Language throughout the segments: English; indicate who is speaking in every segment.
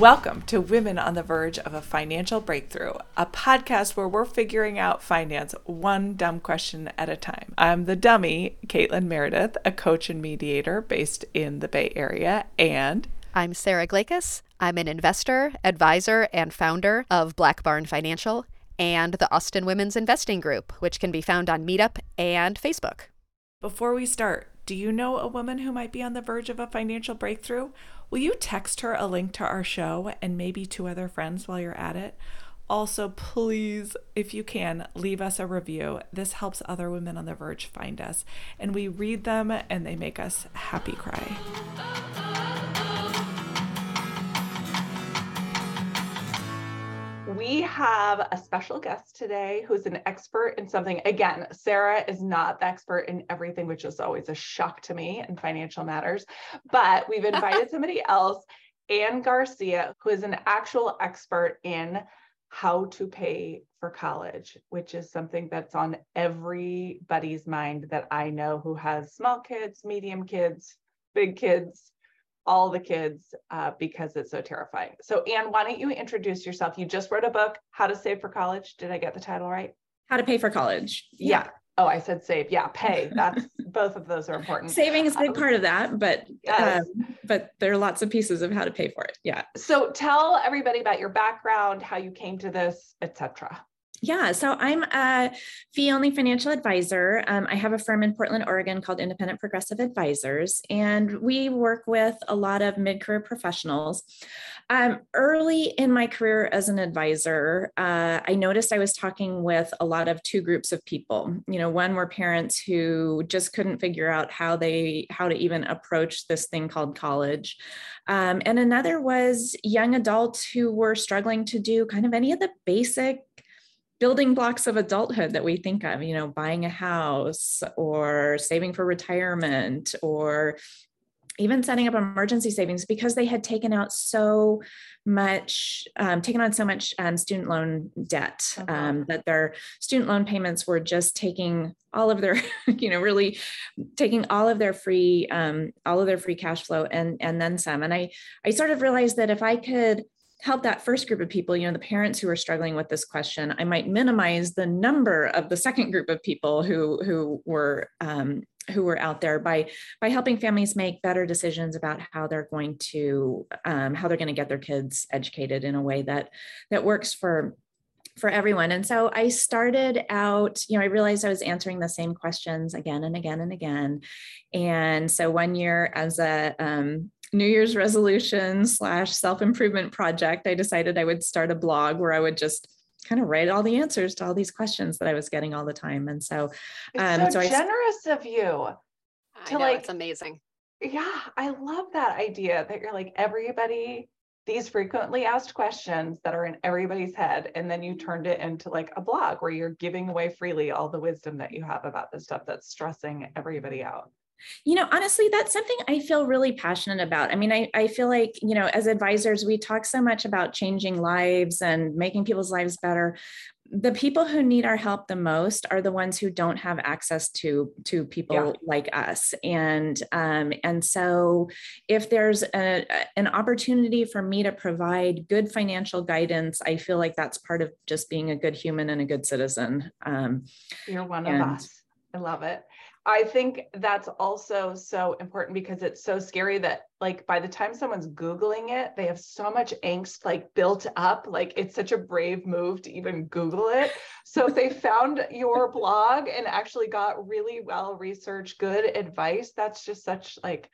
Speaker 1: Welcome to Women on the Verge of a Financial Breakthrough, a podcast where we're figuring out finance one dumb question at a time. I'm the dummy, Caitlin Meredith, a coach and mediator based in the Bay Area, and
Speaker 2: I'm Sarah Glakis. I'm an investor, advisor, and founder of Black Barn Financial and the Austin Women's Investing Group, which can be found on Meetup and Facebook.
Speaker 1: Before we start, do you know a woman who might be on the verge of a financial breakthrough? Will you text her a link to our show and maybe two other friends while you're at it? Also, please, if you can, leave us a review. This helps other women on the verge find us, and we read them and they make us happy cry. We have a special guest today who's an expert in something. Again, Sarah is not the expert in everything, which is always a shock to me in financial matters. But we've invited somebody else, Ann Garcia, who is an actual expert in how to pay for college, which is something that's on everybody's mind that I know who has small kids, medium kids, big kids, all the kids uh, because it's so terrifying. So, Ann, why don't you introduce yourself? You just wrote a book, How to Save for College. Did I get the title right?
Speaker 3: How to Pay for College.
Speaker 1: Yeah. yeah. Oh, I said save. Yeah, pay. That's both of those are important.
Speaker 3: Saving is a big um, part of that, but yes. um, but there are lots of pieces of how to pay for it. Yeah.
Speaker 1: So tell everybody about your background, how you came to this, etc.
Speaker 3: Yeah, so I'm a fee only financial advisor. Um, I have a firm in Portland, Oregon called Independent Progressive Advisors, and we work with a lot of mid career professionals. Um, early in my career as an advisor, uh, I noticed I was talking with a lot of two groups of people. You know, one were parents who just couldn't figure out how they how to even approach this thing called college, um, and another was young adults who were struggling to do kind of any of the basic building blocks of adulthood that we think of, you know, buying a house or saving for retirement or even setting up emergency savings because they had taken out so much, um, taken on so much um, student loan debt okay. um, that their student loan payments were just taking all of their, you know, really taking all of their free, um, all of their free cash flow and and then some. And I I sort of realized that if I could help that first group of people, you know, the parents who are struggling with this question, I might minimize the number of the second group of people who who were um, who were out there by by helping families make better decisions about how they're going to um, how they're going to get their kids educated in a way that that works for for everyone. And so I started out, you know, I realized I was answering the same questions again and again and again. And so one year as a um, New Year's resolution slash self improvement project, I decided I would start a blog where I would just kind of write all the answers to all these questions that I was getting all the time. And so,
Speaker 1: um, so, so generous I, of you
Speaker 2: to know, like, it's amazing.
Speaker 1: Yeah, I love that idea that you're like everybody these frequently asked questions that are in everybody's head and then you turned it into like a blog where you're giving away freely all the wisdom that you have about the stuff that's stressing everybody out
Speaker 3: you know, honestly, that's something I feel really passionate about. I mean, I, I feel like, you know, as advisors, we talk so much about changing lives and making people's lives better. The people who need our help the most are the ones who don't have access to to people yeah. like us, and um, and so if there's a, an opportunity for me to provide good financial guidance, I feel like that's part of just being a good human and a good citizen. Um,
Speaker 1: You're one and, of us. I love it. I think that's also so important because it's so scary that like by the time someone's googling it, they have so much angst like built up. Like it's such a brave move to even Google it. So if they found your blog and actually got really well researched, good advice, that's just such like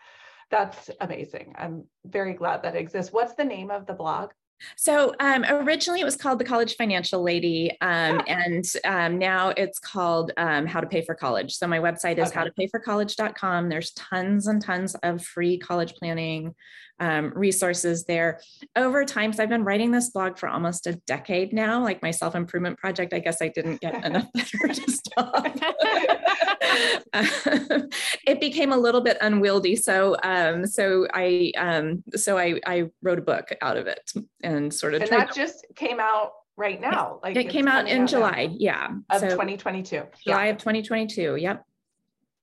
Speaker 1: that's amazing. I'm very glad that exists. What's the name of the blog?
Speaker 3: So um, originally it was called the College Financial Lady, um, and um, now it's called um, How to Pay for College. So my website is okay. howtopayforcollege.com. There's tons and tons of free college planning um, resources there over time. So I've been writing this blog for almost a decade now, like my self improvement project. I guess I didn't get enough better to stop. um, became a little bit unwieldy, so um, so I um, so I I wrote a book out of it and sort of.
Speaker 1: And that just came out right now.
Speaker 3: Like it came out in July. Out yeah,
Speaker 1: of so 2022.
Speaker 3: July yeah. of 2022. Yep.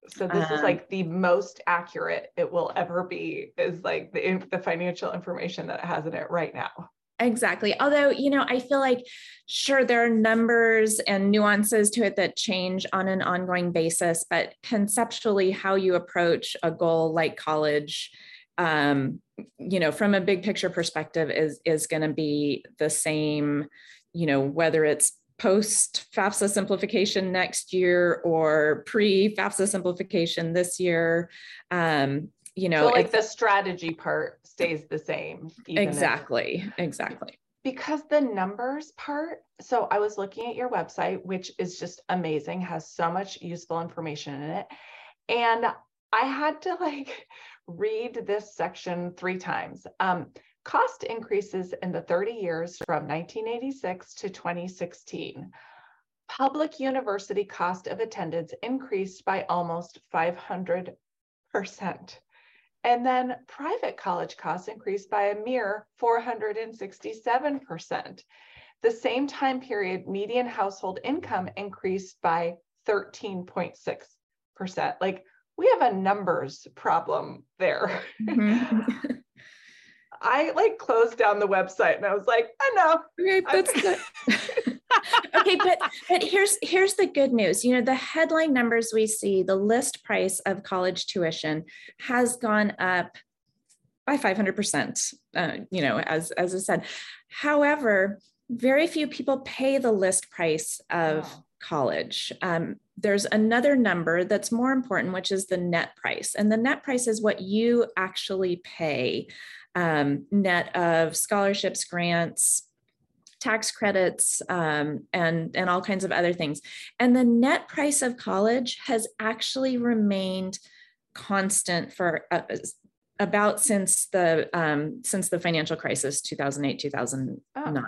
Speaker 1: So this is
Speaker 3: Um,
Speaker 1: like the most accurate it will ever be is like the, the financial information that it has in it right now.
Speaker 3: Exactly. Although, you know, I feel like sure there are numbers and nuances to it that change on an ongoing basis, but conceptually, how you approach a goal like college, um, you know, from a big picture perspective, is is going to be the same. You know, whether it's post FAFSA simplification next year or pre FAFSA simplification this year. Um, you know,
Speaker 1: So like the strategy part stays the same. even if-
Speaker 3: exactly, exactly.
Speaker 1: because the numbers part so i was looking at your website which is just amazing has so much useful information in it and i had to like read this section three times um, cost increases in the 30 years from 1986 to 2016 public university cost of attendance increased by almost 500 percent and then private college costs increased by a mere 467%. The same time period, median household income increased by 13.6%. Like we have a numbers problem there.
Speaker 3: Mhm.
Speaker 1: I like closed down the website and I was like, I know.
Speaker 3: Okay, that's. okay, but but here's here's the good news. You know, the headline numbers we see, the list price of college tuition has gone up by 500%, uh, you know, as as I said. However, very few people pay the list price of
Speaker 1: Wow.
Speaker 3: college. Um, there's another number that's more important, which is the net price. And the net price is what you actually pay um, net of scholarships, grants, tax credits, um, and, and all kinds of other things. And the net price of college has actually remained constant for uh, about since the um, since the financial crisis 2008 2009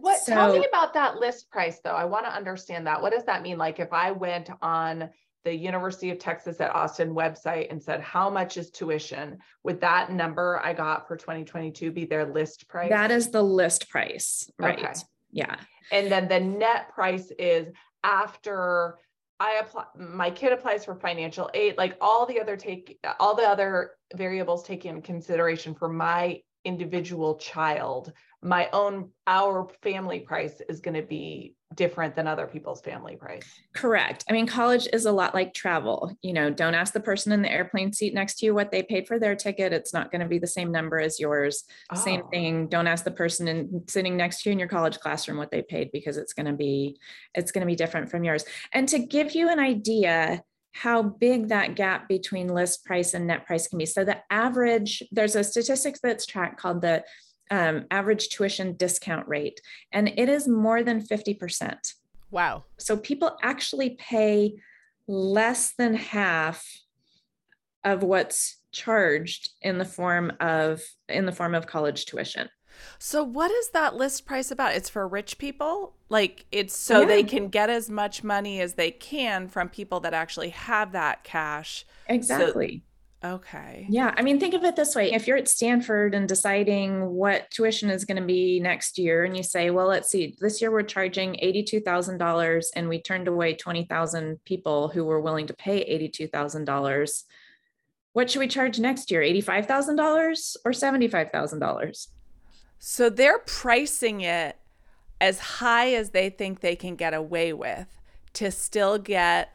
Speaker 1: What tell me about that list price though? I want to understand that. What does that mean? Like if I went on the University of Texas at Austin website and said, how much is tuition? Would that number I got for 2022 be their list price?
Speaker 3: that is the list price right
Speaker 1: Okay.
Speaker 3: yeah
Speaker 1: And then the net price is after I apply, my kid applies for financial aid, like all the other take, all the other variables taken in consideration for my individual child, my own, our family price is going to be different than other people's family price.
Speaker 3: correct i mean college is a lot like travel you know don't ask the person in the airplane seat next to you what they paid for their ticket it's not going to be the same number as yours Same
Speaker 1: Oh.
Speaker 3: thing. Don't ask the person in, sitting next to you in your college classroom what they paid because it's going to be it's going to be different from yours. And to give you an idea how big that gap between list price and net price can be. So the average there's a statistics that's tracked called the um, average tuition discount rate, and it is more than fifty percent.
Speaker 2: Wow.
Speaker 3: So people actually pay less than half of what's charged in the form of in the form of college tuition.
Speaker 4: So what is that list price about? It's for rich people? Like it's so they can get as much money as they can from people that actually have that cash.
Speaker 3: Exactly.
Speaker 4: Okay.
Speaker 3: yeah. I mean, think of it this way. If you're at Stanford and deciding what tuition is going to be next year, and you say, well, let's see, this year we're charging $82,000 and we turned away 20,000 people who were willing to pay $82,000. What should we charge next year? $85,000 or $75,000?
Speaker 4: So they're pricing it as high as they think they can get away with to still get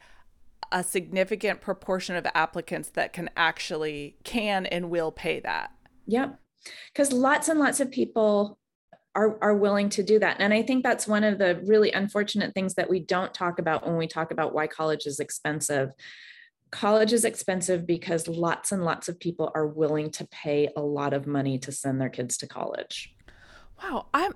Speaker 4: a significant proportion of applicants that can actually can and will pay that.
Speaker 3: Yep. Because lots and lots of people are, are willing to do that. And I think that's one of the really unfortunate things that we don't talk about when we talk about why college is expensive. College is expensive because lots and lots of people are willing to pay a lot of money to send their kids to college.
Speaker 4: Wow, I'm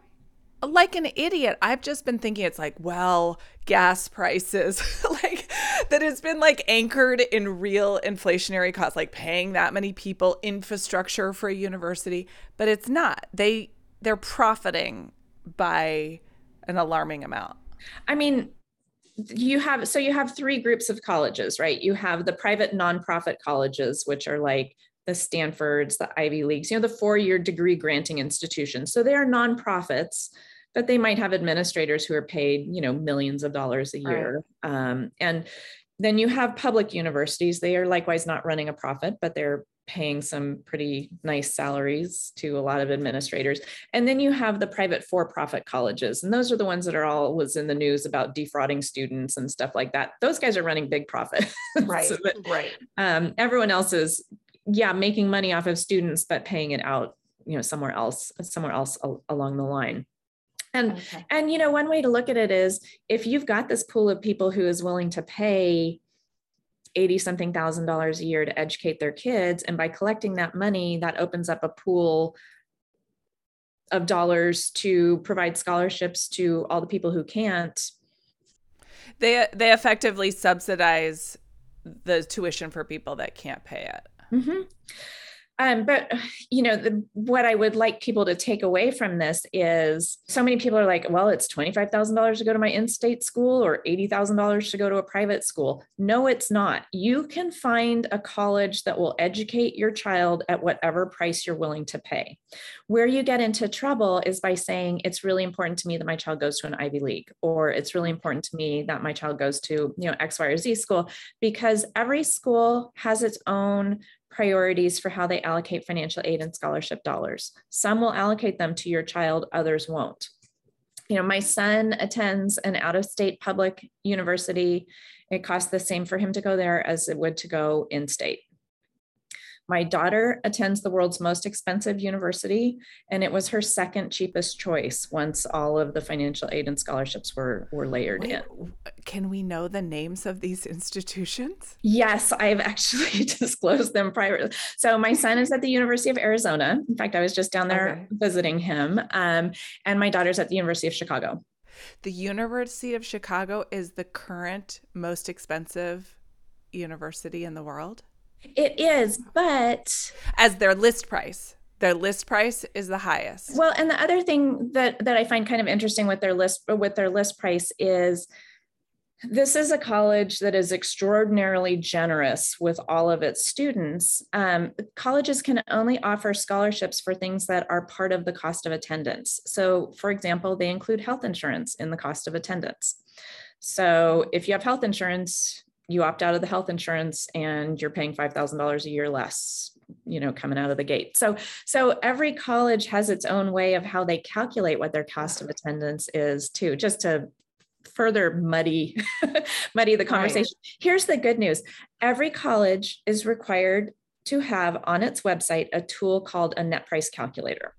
Speaker 4: like an idiot. I've just been thinking it's like, well, gas prices, like that it's been like anchored in real inflationary costs, like paying that many people, infrastructure for a university, but it's not. They they're profiting by an alarming amount.
Speaker 3: I mean, you have so you have three groups of colleges, right? You have the private nonprofit colleges, which are like the Stanfords, the Ivy Leagues, you know, the four-year degree granting institutions. So they are nonprofits, but they might have administrators who are paid, you know, millions of dollars a
Speaker 1: Right.
Speaker 3: year. Um, and then you have public universities. They are likewise not running a profit, but they're paying some pretty nice salaries to a lot of administrators. And then you have the private for-profit colleges. And those are the ones that are always in the news about defrauding students and stuff like that. Those guys are running big profit.
Speaker 5: Right. so that, right.
Speaker 3: Um, everyone else is, yeah, making money off of students, but paying it out, you know, somewhere else, somewhere else along the line. And, okay. and you know one way to look at it is if you've got this pool of people who is willing to pay 80 something thousand dollars a year to educate their kids and by collecting that money that opens up a pool of dollars to provide scholarships to all the people who can't
Speaker 1: they they effectively subsidize the tuition for people that can't pay it
Speaker 3: mm-hmm. Um, but you know, the, what I would like people to take away from this is so many people are like, well, it's $25,000 to go to my in-state school or $80,000 to go to a private school. No, it's not. You can find a college that will educate your child at whatever price you're willing to pay. Where you get into trouble is by saying it's really important to me that my child goes to an Ivy League, or it's really important to me that my child goes to, you know, X, Y, or Z school, because every school has its own priorities for how they allocate financial aid and scholarship dollars. Some will allocate them to your child, others won't. You know, my son attends an out of state public university. It costs the same for him to go there as it would to go in state. My daughter attends the world's most expensive university, and it was her second cheapest choice once all of the financial aid and scholarships were, were layered Wait, in.
Speaker 1: Can we know the names of these institutions?
Speaker 3: Yes, I've actually disclosed them privately. So, my son is at the University of Arizona. In fact, I was just down there okay. visiting him, um, and my daughter's at the University of Chicago.
Speaker 1: The University of Chicago is the current most expensive university in the world?
Speaker 3: It is, but
Speaker 1: as their list price. Their list price is the highest.
Speaker 3: Well, and the other thing that that I find kind of interesting with their list with their list price is this is a college that is extraordinarily generous with all of its students. Um, colleges can only offer scholarships for things that are part of the cost of attendance. So, for example, they include health insurance in the cost of attendance. So, if you have health insurance, you opt out of the health insurance and you're paying $5,000 a year less you know coming out of the gate. So so every college has its own way of how they calculate what their cost of attendance is too just to further muddy muddy the conversation. Right. here's the good news. Every college is required to have on its website a tool called a net price calculator.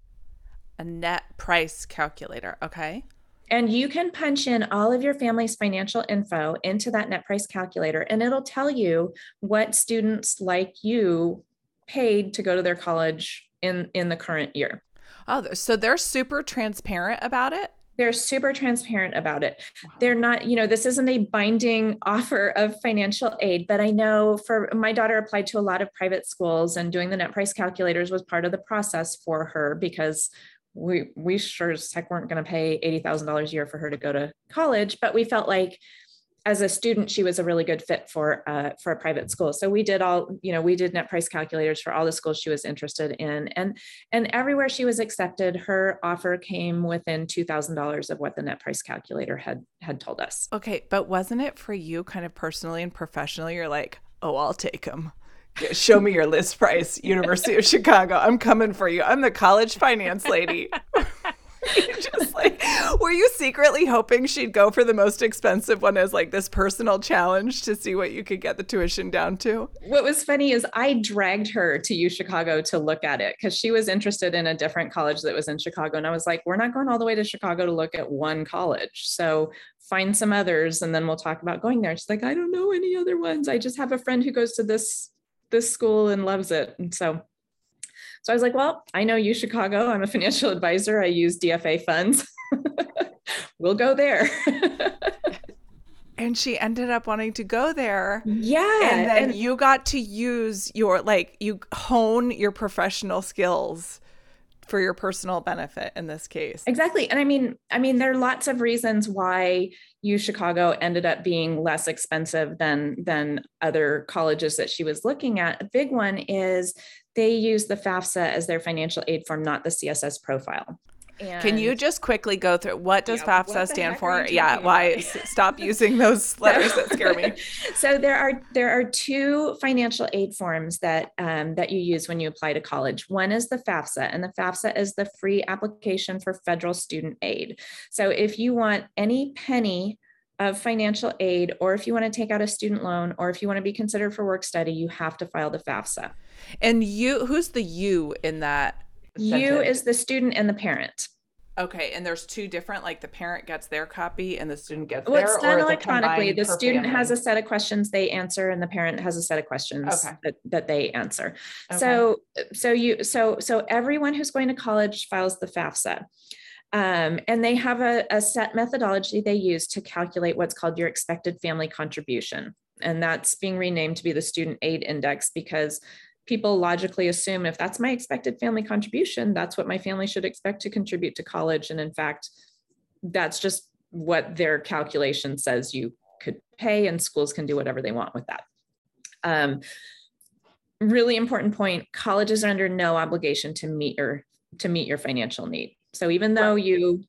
Speaker 1: A net price calculator okay
Speaker 3: and you can punch in all of your family's financial info into that net price calculator, and it'll tell you what students like you paid to go to their college in, in the current year.
Speaker 1: Oh, so they're super transparent about it?
Speaker 3: They're super transparent about it. Wow. They're not, you know, this isn't a binding offer of financial aid, but I know for my daughter applied to a lot of private schools and doing the net price calculators was part of the process for her because we we sure as heck weren't going to pay eighty thousand dollars a year for her to go to college, but we felt like as a student she was a really good fit for uh, for a private school. So we did all you know we did net price calculators for all the schools she was interested in, and and everywhere she was accepted, her offer came within two thousand dollars of what the net price calculator had had told us.
Speaker 1: Okay, but wasn't it for you kind of personally and professionally? You're like, oh, I'll take them show me your list price university of chicago. I'm coming for you. I'm the college finance lady. Just like were you secretly hoping she'd go for the most expensive one as like this personal challenge to see what you could get the tuition down to?
Speaker 3: What was funny is i dragged her to u chicago to look at it because she was interested in a different college that was in chicago and i was like we're not going all the way to chicago to look at one college so find some others and then we'll talk about going there. She's like i don't know any other ones. I just have a friend who goes to this this school and loves it. And so so I was like, well, I know U Chicago. I'm a financial advisor. I use DFA funds. we'll go there.
Speaker 1: and she ended up wanting to go there.
Speaker 3: Yeah.
Speaker 1: And then and- you got to use your like you hone your professional skills for your personal benefit in this case.
Speaker 3: Exactly. And I mean, I mean, there are lots of reasons why U Chicago ended up being less expensive than than other colleges that she was looking at. A big one is they use the FAFSA as their financial aid form, not the CSS profile. And
Speaker 1: Can you just quickly go through what does
Speaker 3: Yeah,
Speaker 1: FAFSA stand for? Yeah, why
Speaker 3: about?
Speaker 1: stop using those letters that scare me.
Speaker 3: so there are there are two financial aid forms that um, that you use when you apply to college. One is the FAFSA, and the FAFSA is the free application for federal student aid. So if you want any penny of financial aid, or if you want to take out a student loan, or if you want to be considered for work study, you have to file the FAFSA.
Speaker 1: And you who's the you in that?
Speaker 3: You is the student and the parent.
Speaker 1: Okay, and there's two different like the parent gets their copy and the student
Speaker 5: gets
Speaker 3: Well, it's done electronically. The student has a set of questions they answer, and the parent has a set of questions
Speaker 5: Okay.
Speaker 3: that, that they answer.
Speaker 5: Okay.
Speaker 3: So, so you, so, so everyone who's going to college files the FAFSA. Um, and they have a, a set methodology they use to calculate what's called your expected family contribution. And that's being renamed to be the student aid index because people logically assume if that's my expected family contribution, that's what my family should expect to contribute to college. And in fact, that's just what their calculation says you could pay, and schools can do whatever they want with that. Um, really important point colleges are under no obligation to meet your to meet your financial need so even though you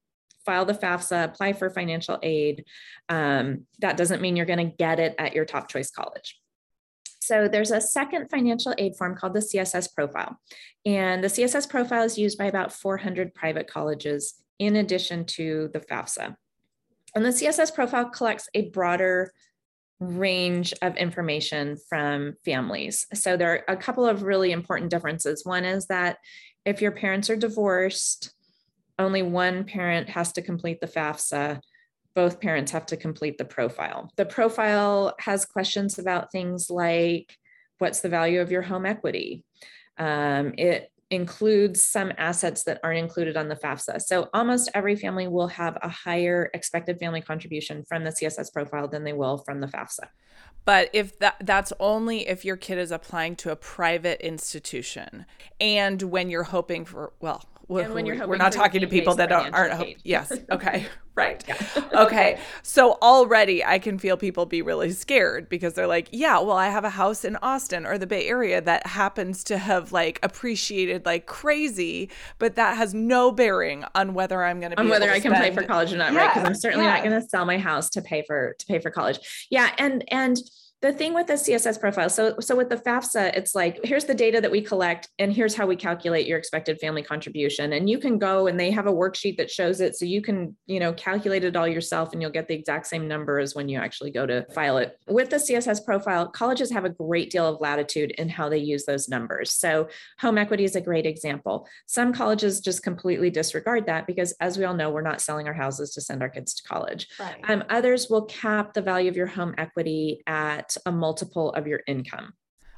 Speaker 3: file the fafsa apply for financial aid um, that doesn't mean you're going to get it at your top choice college so there's a second financial aid form called the css profile and the css profile is used by about 400 private colleges in addition to the fafsa and the css profile collects a broader range of information from families. So there are a couple of really important differences. One is that if your parents are divorced, only one parent has to complete the FAFSA. Both parents have to complete the profile. The profile has questions about things like what's the value of your home equity? Um, it includes some assets that aren't included on the FAFSA. So almost every family will have a higher expected family contribution from the CSS profile than they will from the FAFSA.
Speaker 1: But if that that's only if your kid is applying to a private institution and when you're hoping for well
Speaker 3: And when you're
Speaker 1: we're not talking to people that aren't hope, yes okay right okay so already i can feel people be really scared because they're like yeah well i have a house in austin or the bay area that happens to have like appreciated like crazy but that has no bearing on whether i'm going to be
Speaker 3: on whether I
Speaker 1: to
Speaker 3: can pay for college or not, right? Because I'm certainly not going to sell my house to pay for to pay for college. Yeah, and and the thing with the CSS profile, so so with the FAFSA, it's like here's the data that we collect, and here's how we calculate your expected family contribution, and you can go and they have a worksheet that shows it, so you can you know calculate it all yourself, and you'll get the exact same number as when you actually go to file it. With the CSS profile, colleges have a great deal of latitude in how they use those numbers. So home equity is a great example. Some colleges just completely disregard that because, as we all know, we're not selling our houses to send our kids to college.
Speaker 5: Right.
Speaker 3: Um, others will cap the value of your home equity at a multiple of your income.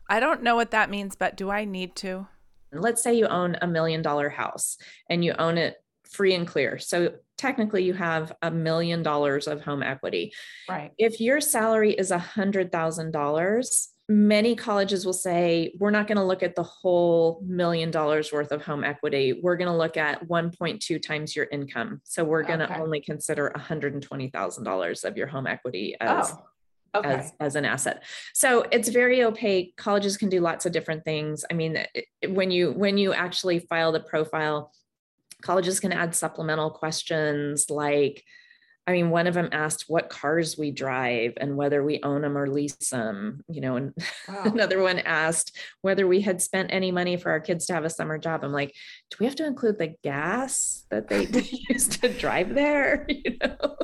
Speaker 1: i don't know what that means but do i need to
Speaker 3: Let's say you own a million dollar house and you own it free and clear. So technically, you have a million dollars of home equity.
Speaker 5: right.
Speaker 3: If your salary is a hundred thousand dollars, many colleges will say, we're not going to look at the whole million dollars worth of home equity. We're going to look at 1.2 times your income. So we're going to
Speaker 5: Okay.
Speaker 3: only consider $120,000 of your home equity as,
Speaker 5: Oh, okay.
Speaker 3: as, as an asset. So it's very opaque. Colleges can do lots of different things. I mean, it- when you, when you actually file the profile, colleges can add supplemental questions like, I mean, one of them asked what cars we drive and whether we own them or lease them, you know, and
Speaker 5: Wow.
Speaker 3: another one asked whether we had spent any money for our kids to have a summer job. I'm like, do we have to include the gas that they use to drive there? You know?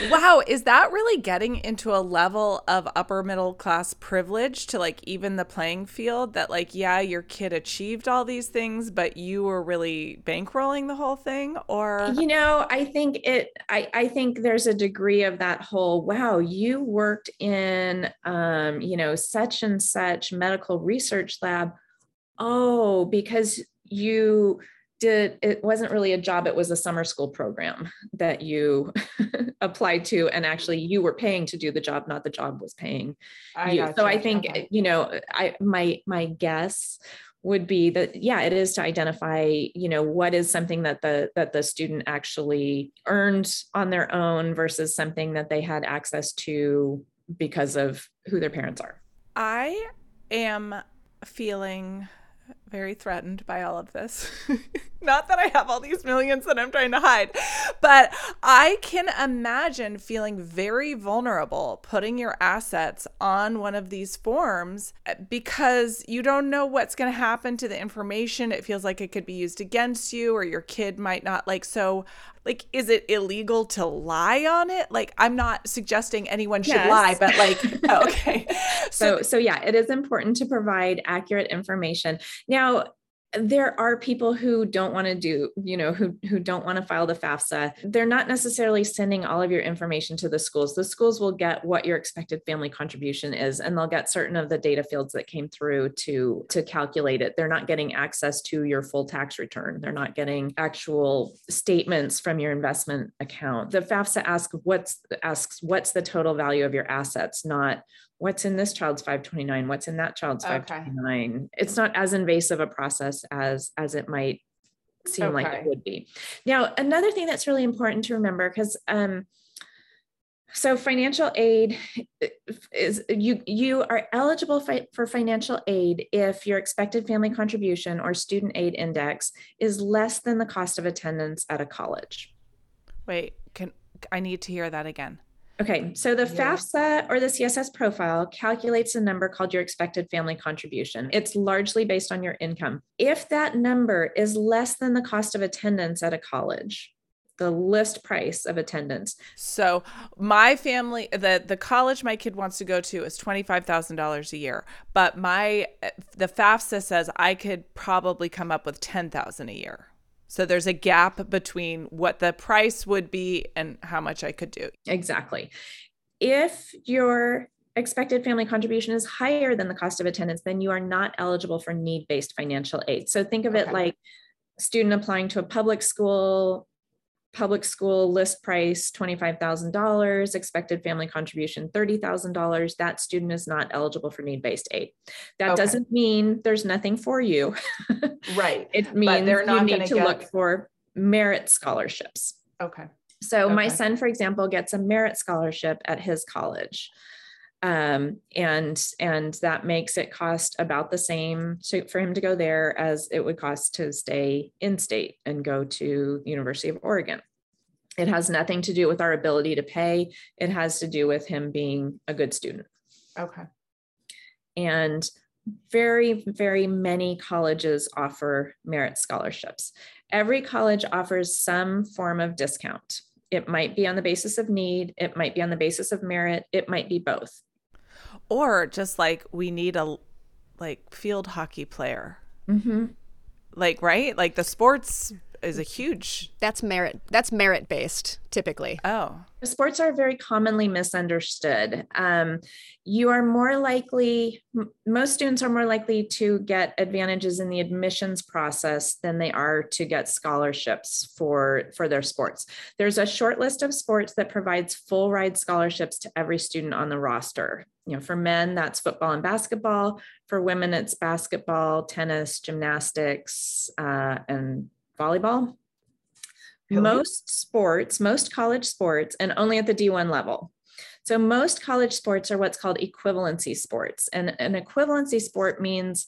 Speaker 1: Wow, is that really getting into a level of upper middle class privilege to like even the playing field that like yeah, your kid achieved all these things, but you were really bankrolling the whole thing or
Speaker 3: You know, I think it, I, I think there's a degree of that whole, wow, you worked in, um, you know, such and such medical research lab. Oh, because you did, it wasn't really a job, it was a summer school program that you applied to. And actually you were paying to do the job, not the job was paying
Speaker 5: I
Speaker 3: you. So. I think,
Speaker 5: Okay.
Speaker 3: you know, I, my, my guess would be that, yeah, it is to identify, you know, what is something that the, that the student actually earned on their own versus something that they had access to because of who their parents are.
Speaker 1: I am feeling very threatened by all of this. Not that I have all these millions that I'm trying to hide, but I can imagine feeling very vulnerable putting your assets on one of these forms eh, because you don't know what's going to happen to the information. It feels like it could be used against you or your kid might not like. So, like, is it illegal to lie on it? Like, I'm not suggesting anyone should
Speaker 3: Yes.
Speaker 1: lie, but like, oh, okay.
Speaker 3: So, so yeah, it is important to provide accurate information. Now, there are people who don't want to do, you know, who who don't want to file the FAFSA. They're not necessarily sending all of your information to the schools. The schools will get what your expected family contribution is, and they'll get certain of the data fields that came through to to calculate it. They're not getting access to your full tax return. They're not getting actual statements from your investment account. The FAFSA asks what's asks what's the total value of your assets, not what's in this child's 529 what's in that child's
Speaker 5: Okay.
Speaker 3: 529 it's not as invasive a process as as it might seem like it would be. Now another thing that's really important to remember because um so financial aid is you you are eligible for financial aid if your expected family contribution or student aid index is less than the cost of attendance at a college.
Speaker 1: Wait, can I need to hear that again?
Speaker 3: Okay, so the
Speaker 5: Yeah.
Speaker 3: FAFSA or the CSS profile calculates a number called your expected family contribution. It's largely based on your income. If that number is less than the cost of attendance at a college, the list price of attendance,
Speaker 1: So my family, the the college my kid wants to go to is twenty five thousand dollars a year, but my the FAFSA says I could probably come up with ten thousand a year. So there's a gap between what the price would be and how much I could do.
Speaker 3: exactly. If your expected family contribution is higher than the cost of attendance, then you are not eligible for need based financial aid. So think of it like student applying to a public school, public school list price $25,000, expected family contribution $30,000. That student is not eligible for need based aid. That
Speaker 5: Okay.
Speaker 3: doesn't mean there's nothing for you.
Speaker 5: Right.
Speaker 3: It means you need
Speaker 5: gonna get-
Speaker 3: look for merit scholarships.
Speaker 5: Okay.
Speaker 3: So my son, for example, gets a merit scholarship at his college. Um, and and that makes it cost about the same to, for him to go there as it would cost to stay in state and go to University of Oregon. It has nothing to do with our ability to pay. It has to do with him being a good student.
Speaker 5: Okay.
Speaker 3: And very, very many colleges offer merit scholarships. Every college offers some form of discount. It might be on the basis of need, it might be on the basis of merit, it might be both.
Speaker 1: Or just like we need a like field hockey player.
Speaker 3: Mm-hmm.
Speaker 1: Like right? Like the sports is a huge
Speaker 2: That's merit. That's merit based typically.
Speaker 1: oh.
Speaker 3: Sports are very commonly misunderstood. Um, you are more likely, m- most students are more likely to get advantages in the admissions process than they are to get scholarships for, for their sports. There's a short list of sports that provides full ride scholarships to every student on the roster. You know, for men, that's football and basketball. For women, it's basketball, tennis, gymnastics, uh, and volleyball
Speaker 5: Really?
Speaker 3: most sports, most college sports, and only at the D1 level. So most college sports are what's called equivalency sports. And an equivalency sport means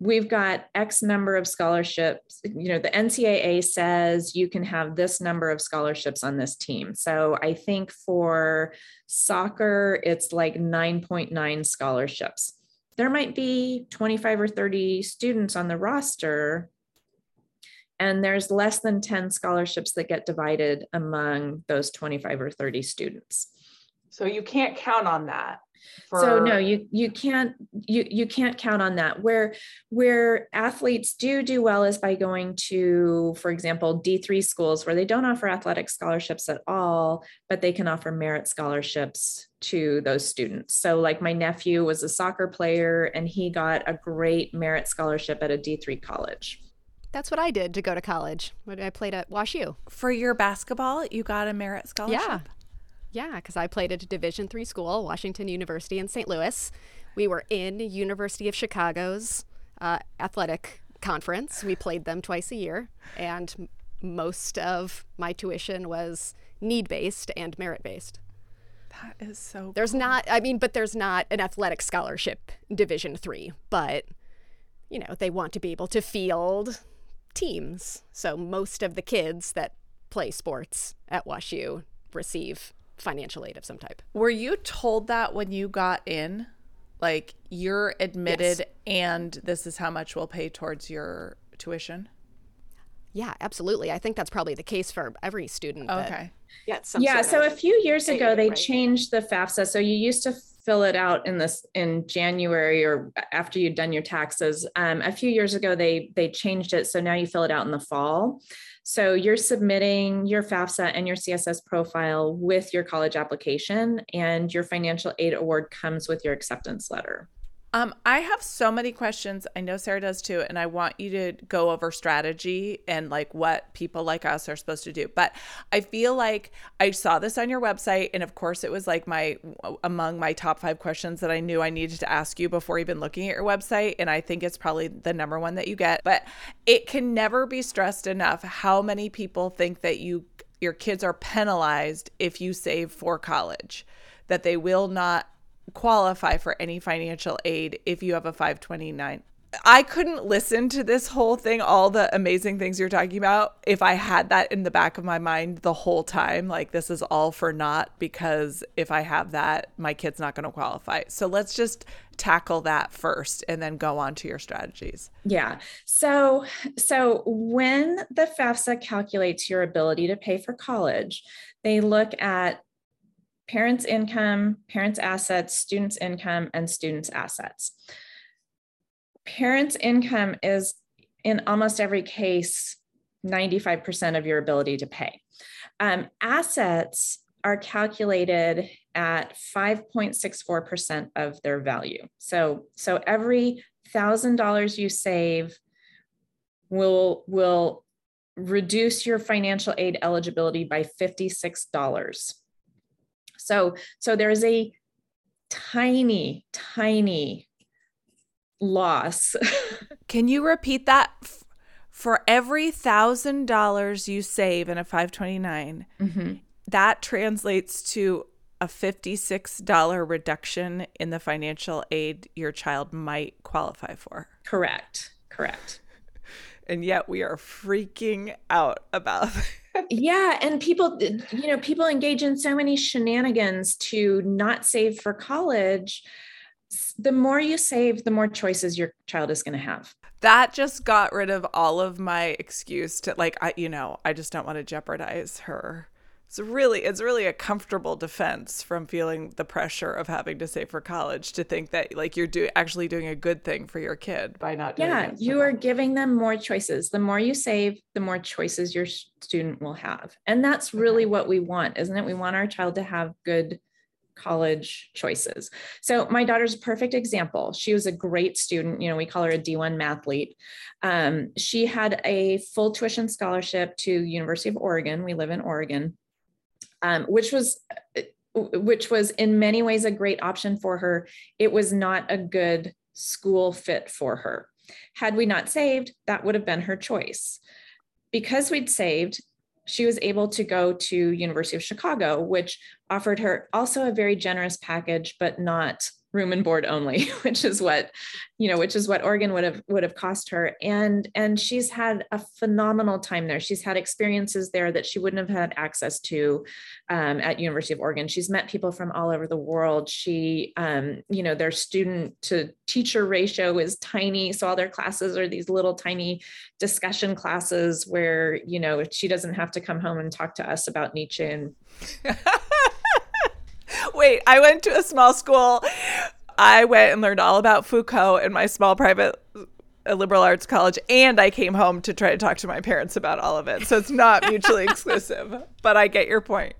Speaker 3: we've got X number of scholarships. You know, the NCAA says you can have this number of scholarships on this team. So I think for soccer, it's like 9.9 scholarships. There might be 25 or 30 students on the roster and there's less than 10 scholarships that get divided among those 25 or 30 students.
Speaker 5: So you can't count on that.
Speaker 3: so no you you can't you you can't count on that. Where where athletes do do well is by going to for example d3 schools where they don't offer athletic scholarships at all but they can offer merit scholarships to those students. So like my nephew was a soccer player and he got a great merit scholarship at a d3 college
Speaker 2: That's what I did to go to college. I played at Wash U.
Speaker 1: For your basketball, you got a merit scholarship.
Speaker 2: Yeah. Yeah, because I played at a Division three school, Washington University in St. Louis. We were in University of Chicago's uh, athletic conference. We played them twice a year, and most of my tuition was need based and merit based.
Speaker 1: That is so
Speaker 2: There's not, I mean, but there's not an athletic scholarship Division three, but you know, they want to be able to field teams. So most of the kids that play sports at WashU receive financial aid of some type.
Speaker 1: Were you told that when you got in? Like you're admitted yes. and this is how much we'll pay towards your tuition?
Speaker 2: Yeah, absolutely. I think that's probably the case for every student.
Speaker 1: Okay.
Speaker 3: yeah. Yeah. So a few years ago, they right? changed the FAFSA. So you used to fill it out in this in January or after you'd done your taxes. Um, a few years ago, they they changed it. So now you fill it out in the fall. So you're submitting your FAFSA and your CSS profile with your college application, and your financial aid award comes with your acceptance letter.
Speaker 1: Um, I have so many questions. I know Sarah does too, and I want you to go over strategy and like what people like us are supposed to do. But I feel like I saw this on your website, and of course, it was like my among my top five questions that I knew I needed to ask you before even looking at your website. And I think it's probably the number one that you get. But it can never be stressed enough how many people think that you your kids are penalized if you save for college, that they will not qualify for any financial aid if you have a 529. I couldn't listen to this whole thing, all the amazing things you're talking about, if I had that in the back of my mind the whole time. Like, this is all for naught because if I have that, my kid's not going to qualify. So let's just tackle that first and then go on to your strategies.
Speaker 3: Yeah. So, so when the FAFSA calculates your ability to pay for college, they look at parents' income, parents' assets, students' income, and students' assets. Parents' income is, in almost every case, 95% of your ability to pay. Um, assets are calculated at 5.64% of their value. So, so every thousand dollars you save will will reduce your financial aid eligibility by $56. So, so there's a tiny, tiny loss.
Speaker 1: Can you repeat that? For every thousand dollars you save in a 529, mm-hmm. that translates to a $56 reduction in the financial aid your child might qualify for.
Speaker 3: Correct. Correct.
Speaker 1: And yet we are freaking out about
Speaker 3: yeah and people you know people engage in so many shenanigans to not save for college the more you save the more choices your child is going to have.
Speaker 1: That just got rid of all of my excuse to like i you know i just don't want to jeopardize her it's really it's really a comfortable defense from feeling the pressure of having to save for college to think that like you're do actually doing a good thing for your kid by not doing it.
Speaker 3: yeah you are giving them more choices the more you save the more choices your student will have and that's really okay. what we want isn't it we want our child to have good college choices. So my daughter's a perfect example. She was a great student. You know, we call her a D1 mathlete. Um, she had a full tuition scholarship to University of Oregon. We live in Oregon um, which was which was in many ways a great option for her. It was not a good school fit for her. Had we not saved, that would have been her choice. Because we'd saved, she was able to go to University of Chicago, which offered her also a very generous package, but not room and board only which is what you know which is what oregon would have would have cost her. And and she's had a phenomenal time there. She's had experiences there that she wouldn't have had access to um, at university of oregon. She's met people from all over the world. She um, you know their student to teacher ratio is tiny. So all their classes are these little tiny discussion classes where you know she doesn't have to come home and talk to us about nietzsche and
Speaker 1: Wait, I went to a small school. I went and learned all about Foucault in my small private uh, liberal arts college and I came home to try to talk to my parents about all of it. So it's not mutually exclusive, but I get your point.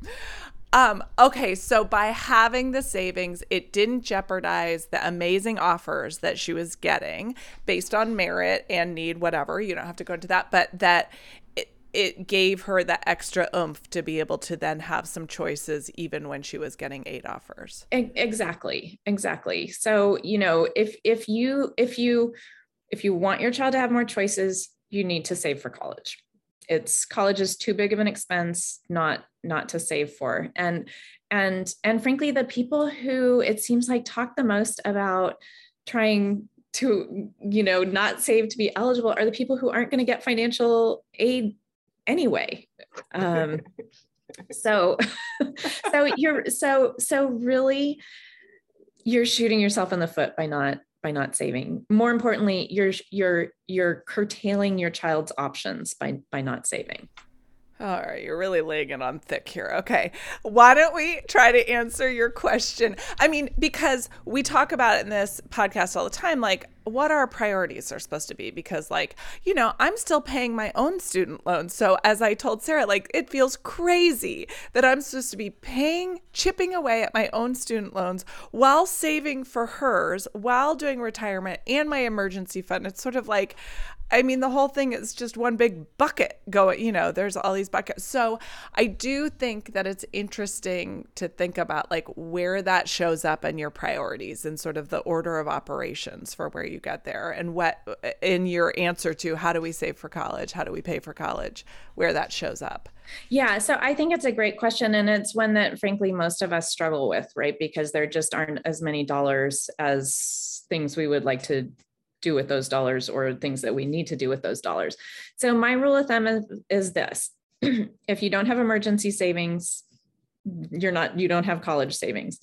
Speaker 1: Um, okay, so by having the savings, it didn't jeopardize the amazing offers that she was getting based on merit and need, whatever. You don't have to go into that, but that it gave her the extra oomph to be able to then have some choices even when she was getting eight offers.
Speaker 3: Exactly exactly. So you know if if you if you if you want your child to have more choices you need to save for college. It's college is too big of an expense not not to save for. And and and frankly the people who it seems like talk the most about trying to you know not save to be eligible are the people who aren't going to get financial aid anyway um, so so you're so so really you're shooting yourself in the foot by not by not saving. More importantly you're you're you're curtailing your child's options by by not saving
Speaker 1: all right, you're really laying it on thick here. Okay. Why don't we try to answer your question? I mean, because we talk about it in this podcast all the time, like what our priorities are supposed to be. Because, like, you know, I'm still paying my own student loans. So, as I told Sarah, like, it feels crazy that I'm supposed to be paying, chipping away at my own student loans while saving for hers, while doing retirement and my emergency fund. It's sort of like, I mean, the whole thing is just one big bucket going, you know, there's all these buckets. So I do think that it's interesting to think about like where that shows up in your priorities and sort of the order of operations for where you get there and what in your answer to how do we save for college? How do we pay for college? Where that shows up.
Speaker 3: Yeah, so I think it's a great question. And it's one that, frankly, most of us struggle with, right? Because there just aren't as many dollars as things we would like to do with those dollars or things that we need to do with those dollars. So my rule of thumb is, is this. if you don't have emergency savings, you're not you don't have college savings.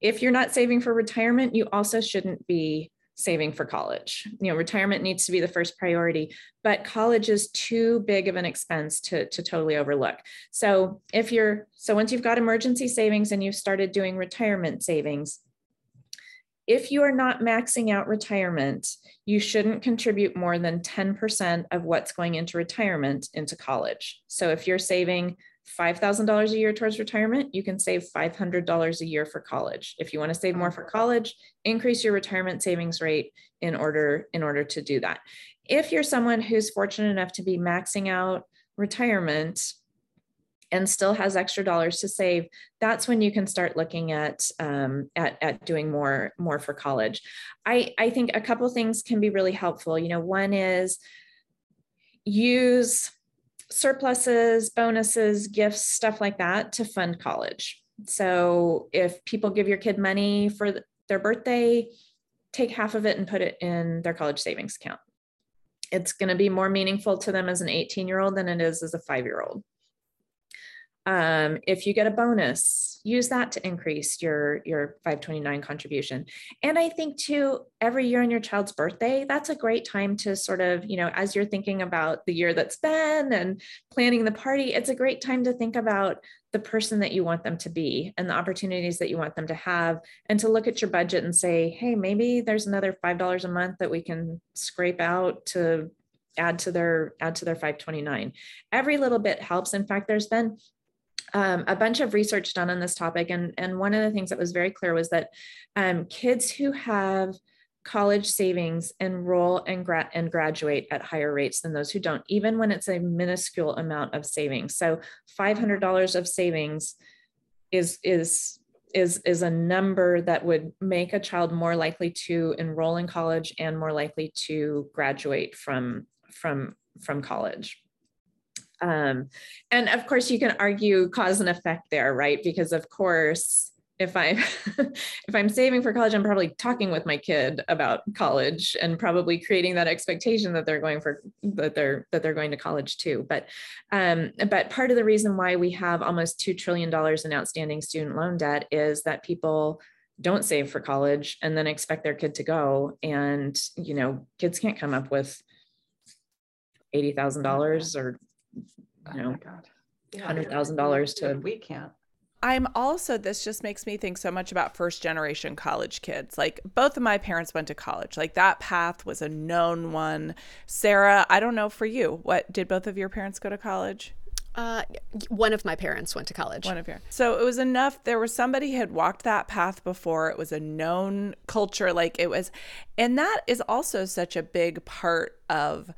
Speaker 3: If you're not saving for retirement, you also shouldn't be saving for college. You know, retirement needs to be the first priority, but college is too big of an expense to, to totally overlook. So if you're so once you've got emergency savings and you've started doing retirement savings, if you are not maxing out retirement, you shouldn't contribute more than 10% of what's going into retirement into college. So if you're saving $5,000 a year towards retirement, you can save $500 a year for college. If you want to save more for college, increase your retirement savings rate in order in order to do that. If you're someone who's fortunate enough to be maxing out retirement, and still has extra dollars to save, that's when you can start looking at um, at, at doing more more for college. I I think a couple things can be really helpful. You know, one is use surpluses, bonuses, gifts, stuff like that to fund college. So if people give your kid money for their birthday, take half of it and put it in their college savings account. It's going to be more meaningful to them as an 18 year old than it is as a five year old. Um, if you get a bonus, use that to increase your your 529 contribution. And I think too, every year on your child's birthday, that's a great time to sort of, you know, as you're thinking about the year that's been and planning the party, it's a great time to think about the person that you want them to be and the opportunities that you want them to have and to look at your budget and say hey maybe there's another five dollars a month that we can scrape out to add to their add to their 529 every little bit helps in fact there's been um, a bunch of research done on this topic. And, and one of the things that was very clear was that um, kids who have college savings enroll and, gra- and graduate at higher rates than those who don't, even when it's a minuscule amount of savings. So $500 of savings is, is, is, is a number that would make a child more likely to enroll in college and more likely to graduate from, from, from college. Um, and of course, you can argue cause and effect there, right? Because of course, if I'm if I'm saving for college, I'm probably talking with my kid about college and probably creating that expectation that they're going for that they're that they're going to college too. But um, but part of the reason why we have almost two trillion dollars in outstanding student loan debt is that people don't save for college and then expect their kid to go, and you know, kids can't come up with eighty thousand dollars or you know, hundred thousand dollars to
Speaker 5: we can't.
Speaker 1: I'm also, this just makes me think so much about first generation college kids. Like, both of my parents went to college. Like, that path was a known one. Sarah, I don't know for you. What did both of your parents go to college?
Speaker 2: Uh, one of my parents went to college.
Speaker 1: One of your. So it was enough. There was somebody had walked that path before. It was a known culture. Like it was, and that is also such a big part of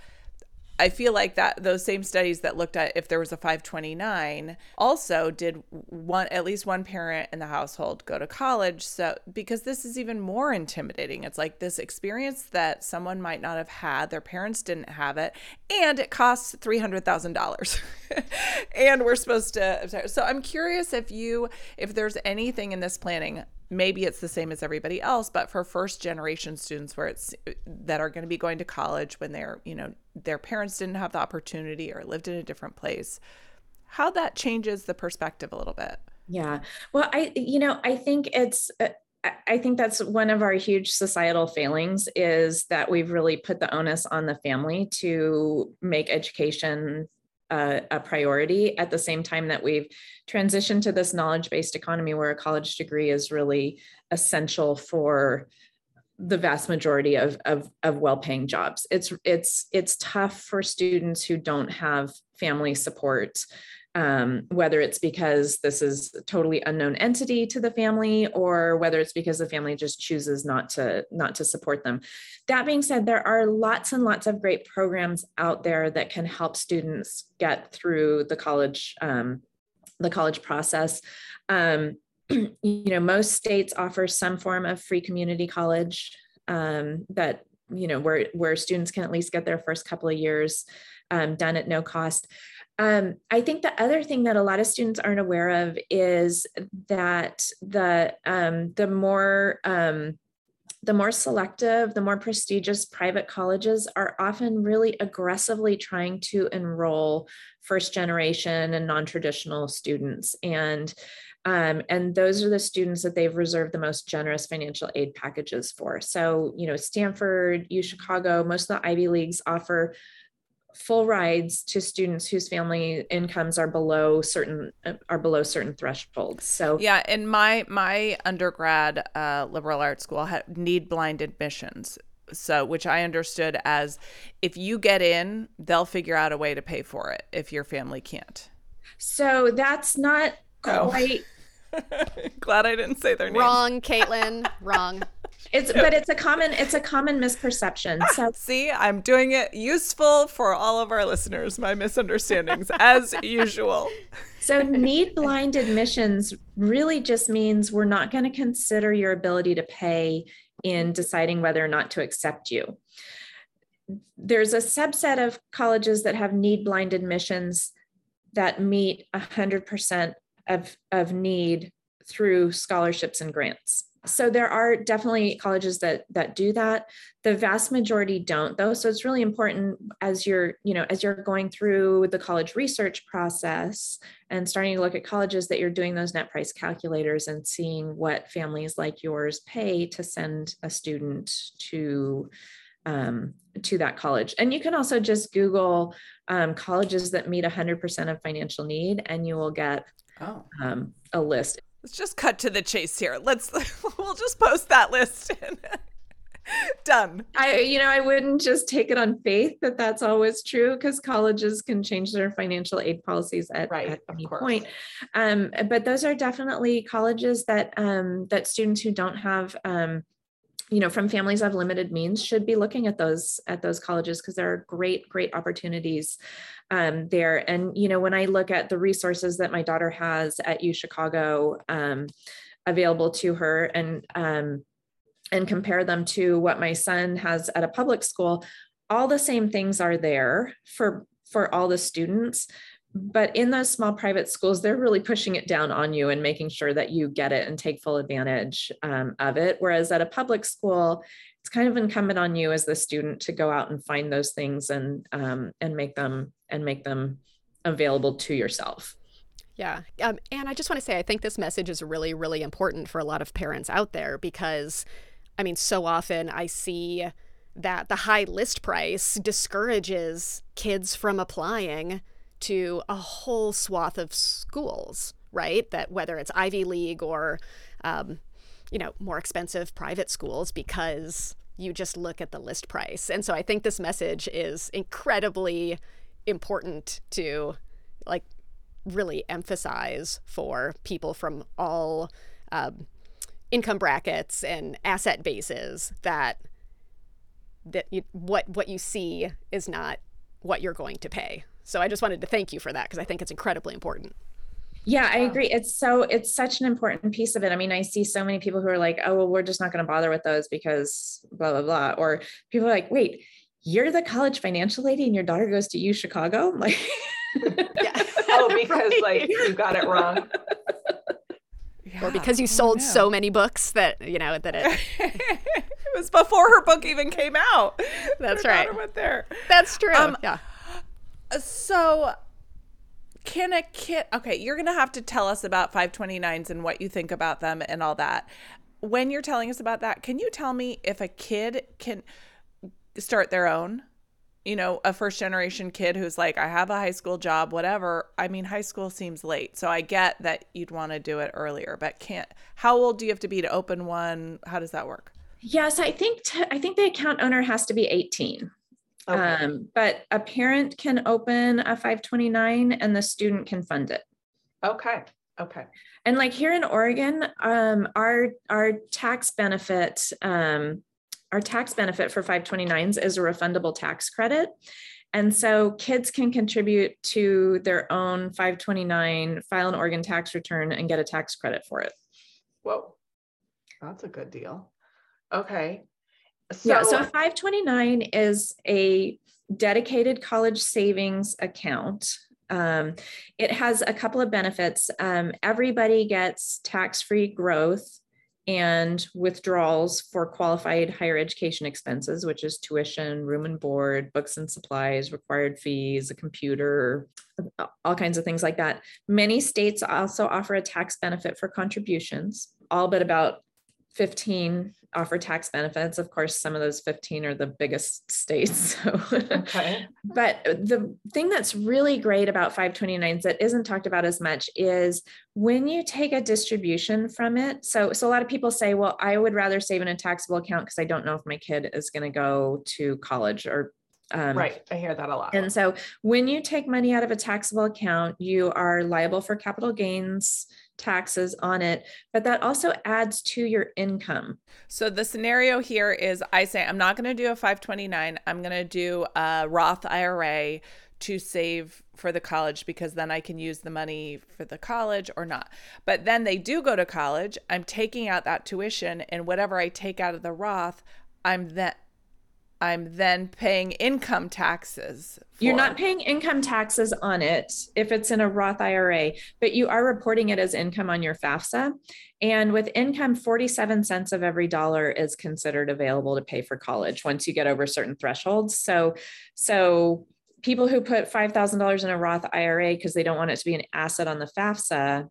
Speaker 1: I feel like that those same studies that looked at if there was a 529 also did one at least one parent in the household go to college. So because this is even more intimidating. It's like this experience that someone might not have had, their parents didn't have it, and it costs $300,000. and we're supposed to so I'm curious if you if there's anything in this planning maybe it's the same as everybody else but for first generation students where it's that are going to be going to college when they're you know their parents didn't have the opportunity or lived in a different place how that changes the perspective a little bit.
Speaker 3: Yeah. Well i you know i think it's uh, I think that's one of our huge societal failings is that we've really put the onus on the family to make education a, priority at the same time that we've transitioned to this knowledge based economy where a college degree is really essential for the vast majority of, of, of well-paying jobs. It's it's it's tough for students who don't have family support um, whether it's because this is a totally unknown entity to the family or whether it's because the family just chooses not to not to support them. That being said there are lots and lots of great programs out there that can help students get through the college um, the college process. Um, you know most states offer some form of free community college um, that you know where where students can at least get their first couple of years um, done at no cost um, I think the other thing that a lot of students aren't aware of is that the um, the more um, the more selective, the more prestigious private colleges are often really aggressively trying to enroll first generation and non-traditional students. And um, and those are the students that they've reserved the most generous financial aid packages for. So, you know, Stanford, U Chicago, most of the Ivy Leagues offer full rides to students whose family incomes are below certain are below certain thresholds. So
Speaker 1: yeah in my my undergrad uh, liberal arts school had need blind admissions. So which i understood as if you get in they'll figure out a way to pay for it if your family can't.
Speaker 3: So that's not oh. quite
Speaker 1: glad i didn't say their name
Speaker 2: wrong caitlin. Wrong
Speaker 3: it's but it's a common it's a common misperception. Ah, so
Speaker 1: see, I'm doing it useful for all of our listeners. My misunderstandings, as usual.
Speaker 3: So need blind admissions really just means we're not going to consider your ability to pay in deciding whether or not to accept you. There's a subset of colleges that have need blind admissions that meet 100% of, of need through scholarships and grants so there are definitely colleges that that do that. The vast majority don't though. So it's really important as you're you know as you're going through the college research process and starting to look at colleges that you're doing those net price calculators and seeing what families like yours pay to send a student to um, to that college. And you can also just google um, colleges that meet 100% of financial need and you will get oh. um, a list
Speaker 1: Let's just cut to the chase here. Let's we'll just post that list. Done.
Speaker 3: I you know I wouldn't just take it on faith that that's always true because colleges can change their financial aid policies at, right, at any course. point. Um, but those are definitely colleges that um, that students who don't have um, you know from families of limited means should be looking at those at those colleges because there are great great opportunities um, there. And you know when i look at the resources that my daughter has at u chicago um, available to her and um, and compare them to what my son has at a public school all the same things are there for for all the students but in those small private schools they're really pushing it down on you and making sure that you get it and take full advantage um, of it whereas at a public school it's kind of incumbent on you as the student to go out and find those things and um, and make them and make them available to yourself
Speaker 2: yeah. Um, and I just want to say, I think this message is really, really important for a lot of parents out there because, I mean, so often I see that the high list price discourages kids from applying to a whole swath of schools, right? That whether it's Ivy League or, um, you know, more expensive private schools because you just look at the list price. And so I think this message is incredibly important to like really emphasize for people from all um, income brackets and asset bases that that you, what what you see is not what you're going to pay. So I just wanted to thank you for that because I think it's incredibly important.
Speaker 3: Yeah, I agree. It's so it's such an important piece of it. I mean, I see so many people who are like, "Oh, well, we're just not going to bother with those because blah blah blah," or people are like, "Wait, you're the college financial lady and your daughter goes to U Chicago?" Like,
Speaker 5: yeah. oh, because right. like you got it wrong.
Speaker 2: Yeah. Or because you sold oh, so many books that you know that it.
Speaker 1: it was before her book even came out.
Speaker 2: That's right.
Speaker 1: Went there.
Speaker 2: That's true. Um,
Speaker 1: yeah. So can a kid okay you're gonna have to tell us about 529s and what you think about them and all that. When you're telling us about that can you tell me if a kid can start their own? You know a first generation kid who's like i have a high school job whatever. I mean high school seems late so i get that you'd want to do it earlier but can't how old do you have to be to open one? How does that work?
Speaker 3: Yes i think t- I think the account owner has to be 18 Okay. Um, but a parent can open a 529 and the student can fund it.
Speaker 5: Okay. Okay.
Speaker 3: And like here in Oregon, um, our our tax benefit, um, our tax benefit for 529s is a refundable tax credit. And so kids can contribute to their own 529, file an Oregon tax return, and get a tax credit for it.
Speaker 5: Whoa, that's a good deal. Okay.
Speaker 3: So, yeah, so 529 is a dedicated college savings account. Um, it has a couple of benefits. Um, everybody gets tax free growth and withdrawals for qualified higher education expenses, which is tuition, room and board, books and supplies, required fees, a computer, all kinds of things like that. Many states also offer a tax benefit for contributions, all but about 15 offer tax benefits. Of course, some of those 15 are the biggest states. So. Okay. but the thing that's really great about 529s that isn't talked about as much is when you take a distribution from it. So, so a lot of people say, well, I would rather save in a taxable account because I don't know if my kid is going to go to college or
Speaker 5: um, right. I hear that a lot.
Speaker 3: And so when you take money out of a taxable account, you are liable for capital gains taxes on it, but that also adds to your income.
Speaker 1: So the scenario here is I say I'm not going to do a 529, I'm going to do a Roth IRA to save for the college because then I can use the money for the college or not. But then they do go to college, I'm taking out that tuition and whatever I take out of the Roth, I'm then I'm then paying income taxes.
Speaker 3: For. You're not paying income taxes on it if it's in a Roth IRA, but you are reporting it as income on your FAFSA. And with income, 47 cents of every dollar is considered available to pay for college once you get over certain thresholds. So, so people who put $5,000 in a Roth IRA because they don't want it to be an asset on the FAFSA,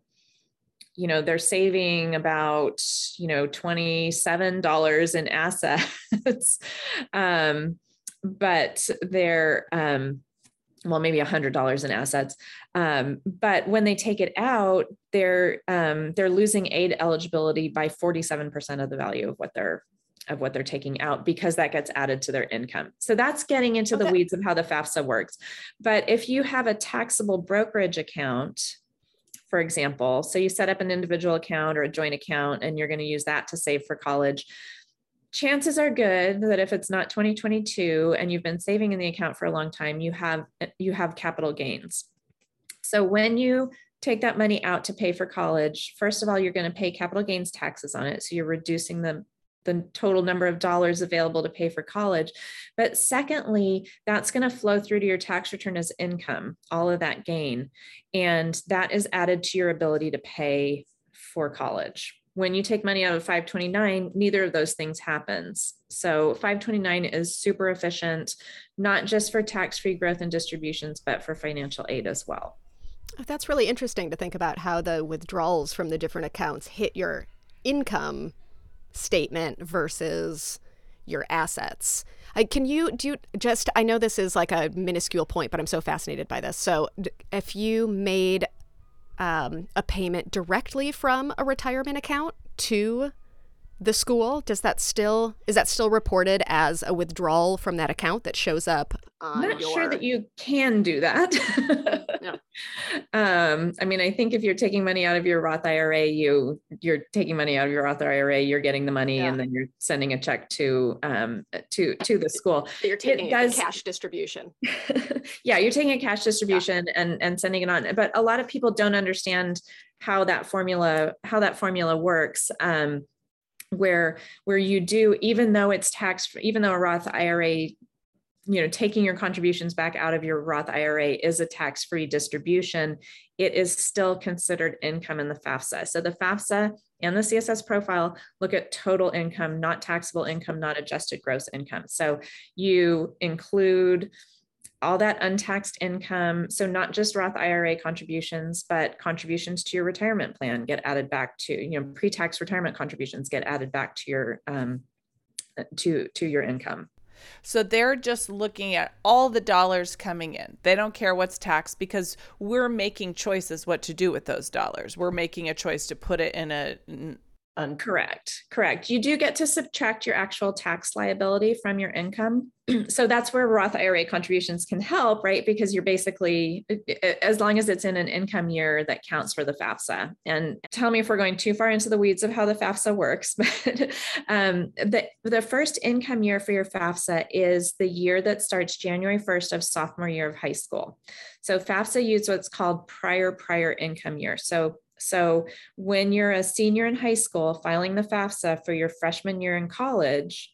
Speaker 3: you know they're saving about you know $27 in assets um, but they're um, well maybe $100 in assets um, but when they take it out they're um, they're losing aid eligibility by 47% of the value of what they're of what they're taking out because that gets added to their income. So that's getting into okay. the weeds of how the FAFSA works. But if you have a taxable brokerage account, for example. So you set up an individual account or a joint account, and you're going to use that to save for college. Chances are good that if it's not 2022 and you've been saving in the account for a long time, you have you have capital gains. So when you take that money out to pay for college, first of all, you're going to pay capital gains taxes on it. So you're reducing the the total number of dollars available to pay for college. But secondly, that's going to flow through to your tax return as income, all of that gain. And that is added to your ability to pay for college. When you take money out of 529, neither of those things happens. So 529 is super efficient, not just for tax free growth and distributions, but for financial aid as well.
Speaker 2: Oh, that's really interesting to think about how the withdrawals from the different accounts hit your income statement versus your assets. I, can you do you just? I know this is like a minuscule point, but I'm so fascinated by this. So, if you made um, a payment directly from a retirement account to the school, does that still is that still reported as a withdrawal from that account that shows up?
Speaker 3: I'm not your... sure that you can do that. yeah. Um, I mean, I think if you're taking money out of your Roth IRA, you you're taking money out of your Roth IRA, you're getting the money, yeah. and then you're sending a check to um to to the school.
Speaker 2: You're taking does, a cash distribution.
Speaker 3: yeah, you're taking a cash distribution yeah. and and sending it on. But a lot of people don't understand how that formula how that formula works. Um, where where you do even though it's tax even though a Roth IRA you know taking your contributions back out of your roth ira is a tax-free distribution it is still considered income in the fafsa. So the fafsa and the css profile look at total income not taxable income not adjusted gross income. So you include all that untaxed income so not just roth ira contributions but contributions to your retirement plan get added back to you know pre-tax retirement contributions get added back to your um, to to your income
Speaker 1: so they're just looking at all the dollars coming in. They don't care what's taxed because we're making choices what to do with those dollars. We're making a choice to put it in a
Speaker 3: Un- correct. Correct. You do get to subtract your actual tax liability from your income. so that's where Roth IRA contributions can help, right? Because you're basically, as long as it's in an income year that counts for the FAFSA. And tell me if we're going too far into the weeds of how the FAFSA works, but um, the, the first income year for your FAFSA is the year that starts January 1st of sophomore year of high school. So FAFSA uses what's called prior prior income year. So so when you're a senior in high school filing the FAFSA for your freshman year in college,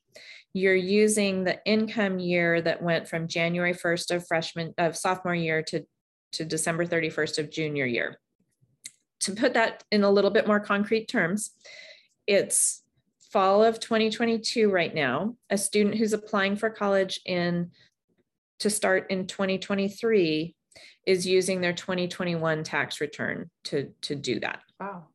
Speaker 3: you're using the income year that went from January 1st of freshman of sophomore year to, to December 31st of junior year. To put that in a little bit more concrete terms, it's fall of 2022 right now. A student who's applying for college in to start in 2023 is using their 2021 tax return to, to do that.
Speaker 5: Wow.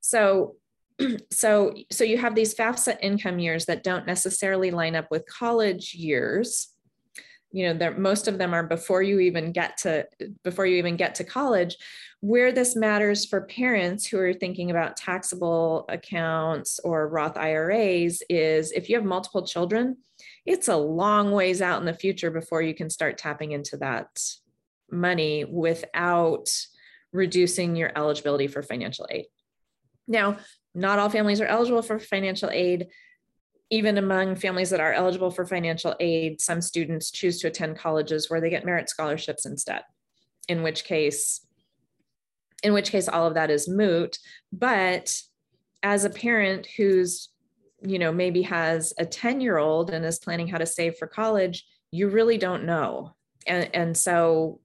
Speaker 3: So so so you have these FAFSA income years that don't necessarily line up with college years. You know, most of them are before you even get to before you even get to college. Where this matters for parents who are thinking about taxable accounts or Roth IRAs is if you have multiple children, it's a long ways out in the future before you can start tapping into that money without reducing your eligibility for financial aid. Now, not all families are eligible for financial aid. Even among families that are eligible for financial aid, some students choose to attend colleges where they get merit scholarships instead, in which case, in which case all of that is moot. But as a parent who's, you know, maybe has a 10 year old and is planning how to save for college, you really don't know. And, and so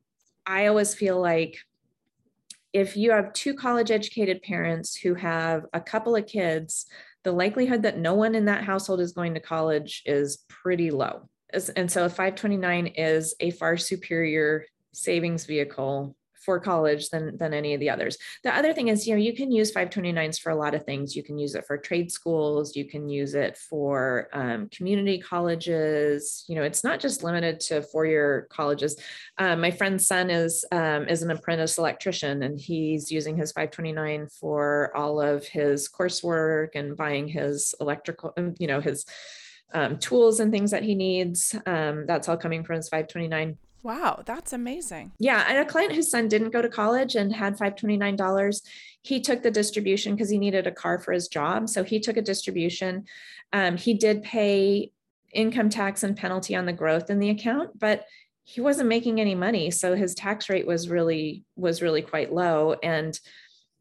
Speaker 3: I always feel like if you have two college educated parents who have a couple of kids, the likelihood that no one in that household is going to college is pretty low. And so a 529 is a far superior savings vehicle for college than than any of the others. The other thing is, you know, you can use 529s for a lot of things. You can use it for trade schools. You can use it for um, community colleges. You know, it's not just limited to four-year colleges. Um, my friend's son is um, is an apprentice electrician, and he's using his 529 for all of his coursework and buying his electrical, um, you know, his um, tools and things that he needs. Um, that's all coming from his 529.
Speaker 1: Wow, that's amazing.
Speaker 3: Yeah. And a client whose son didn't go to college and had $529, he took the distribution because he needed a car for his job. So he took a distribution. Um, he did pay income tax and penalty on the growth in the account, but he wasn't making any money. So his tax rate was really, was really quite low. And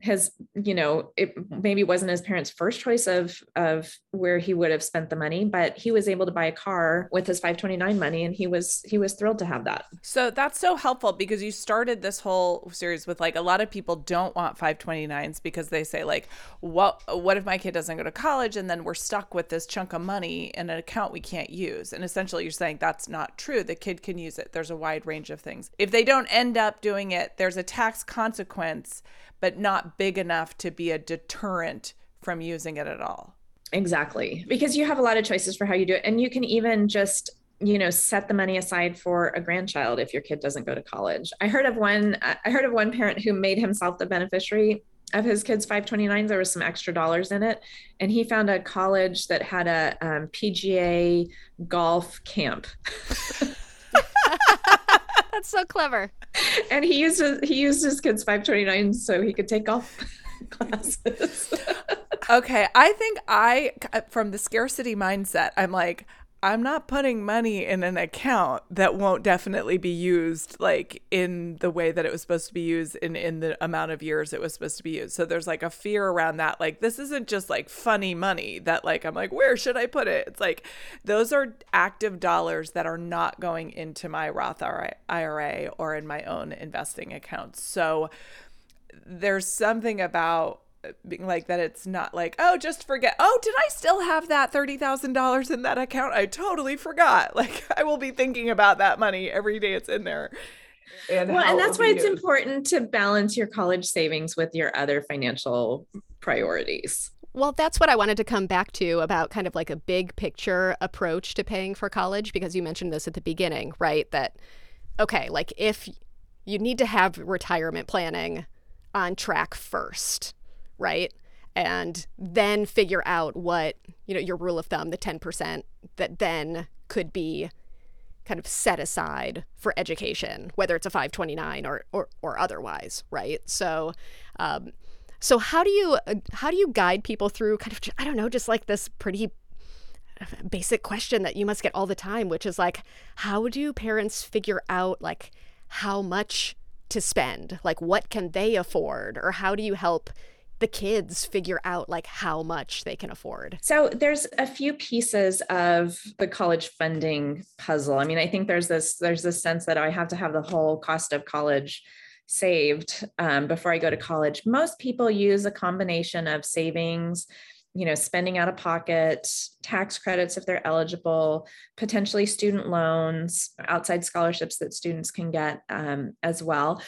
Speaker 3: has you know it maybe wasn't his parents first choice of of where he would have spent the money but he was able to buy a car with his 529 money and he was he was thrilled to have that.
Speaker 1: So that's so helpful because you started this whole series with like a lot of people don't want 529s because they say like what what if my kid doesn't go to college and then we're stuck with this chunk of money in an account we can't use? And essentially you're saying that's not true. The kid can use it. There's a wide range of things. If they don't end up doing it there's a tax consequence but not big enough to be a deterrent from using it at all.
Speaker 3: Exactly. Because you have a lot of choices for how you do it. And you can even just you know set the money aside for a grandchild if your kid doesn't go to college i heard of one i heard of one parent who made himself the beneficiary of his kids 529s there was some extra dollars in it and he found a college that had a um, pga golf camp
Speaker 2: That's so clever.
Speaker 3: And he used his, he used his kids 529 so he could take off classes.
Speaker 1: okay, I think I from the scarcity mindset, I'm like I'm not putting money in an account that won't definitely be used like in the way that it was supposed to be used in in the amount of years it was supposed to be used. So there's like a fear around that like this isn't just like funny money that like I'm like where should I put it? It's like those are active dollars that are not going into my Roth IRA or in my own investing accounts. So there's something about being like that it's not like oh just forget oh did i still have that $30000 in that account i totally forgot like i will be thinking about that money every day it's in there
Speaker 3: and well and that's why it's used. important to balance your college savings with your other financial priorities
Speaker 2: well, that's what I wanted to come back to about kind of like a big picture approach to paying for college, because you mentioned this at the beginning, right? That, okay, like if you need to have retirement planning on track first, right? And then figure out what, you know, your rule of thumb, the 10% that then could be kind of set aside for education, whether it's a 529 or, or, or otherwise, right? So, um, so how do you how do you guide people through kind of I don't know just like this pretty basic question that you must get all the time which is like how do parents figure out like how much to spend like what can they afford or how do you help the kids figure out like how much they can afford?
Speaker 3: So there's a few pieces of the college funding puzzle. I mean, I think there's this there's this sense that I have to have the whole cost of college saved um, before I go to college. Most people use a combination of savings you know spending out of pocket tax credits if they're eligible potentially student loans outside scholarships that students can get um, as well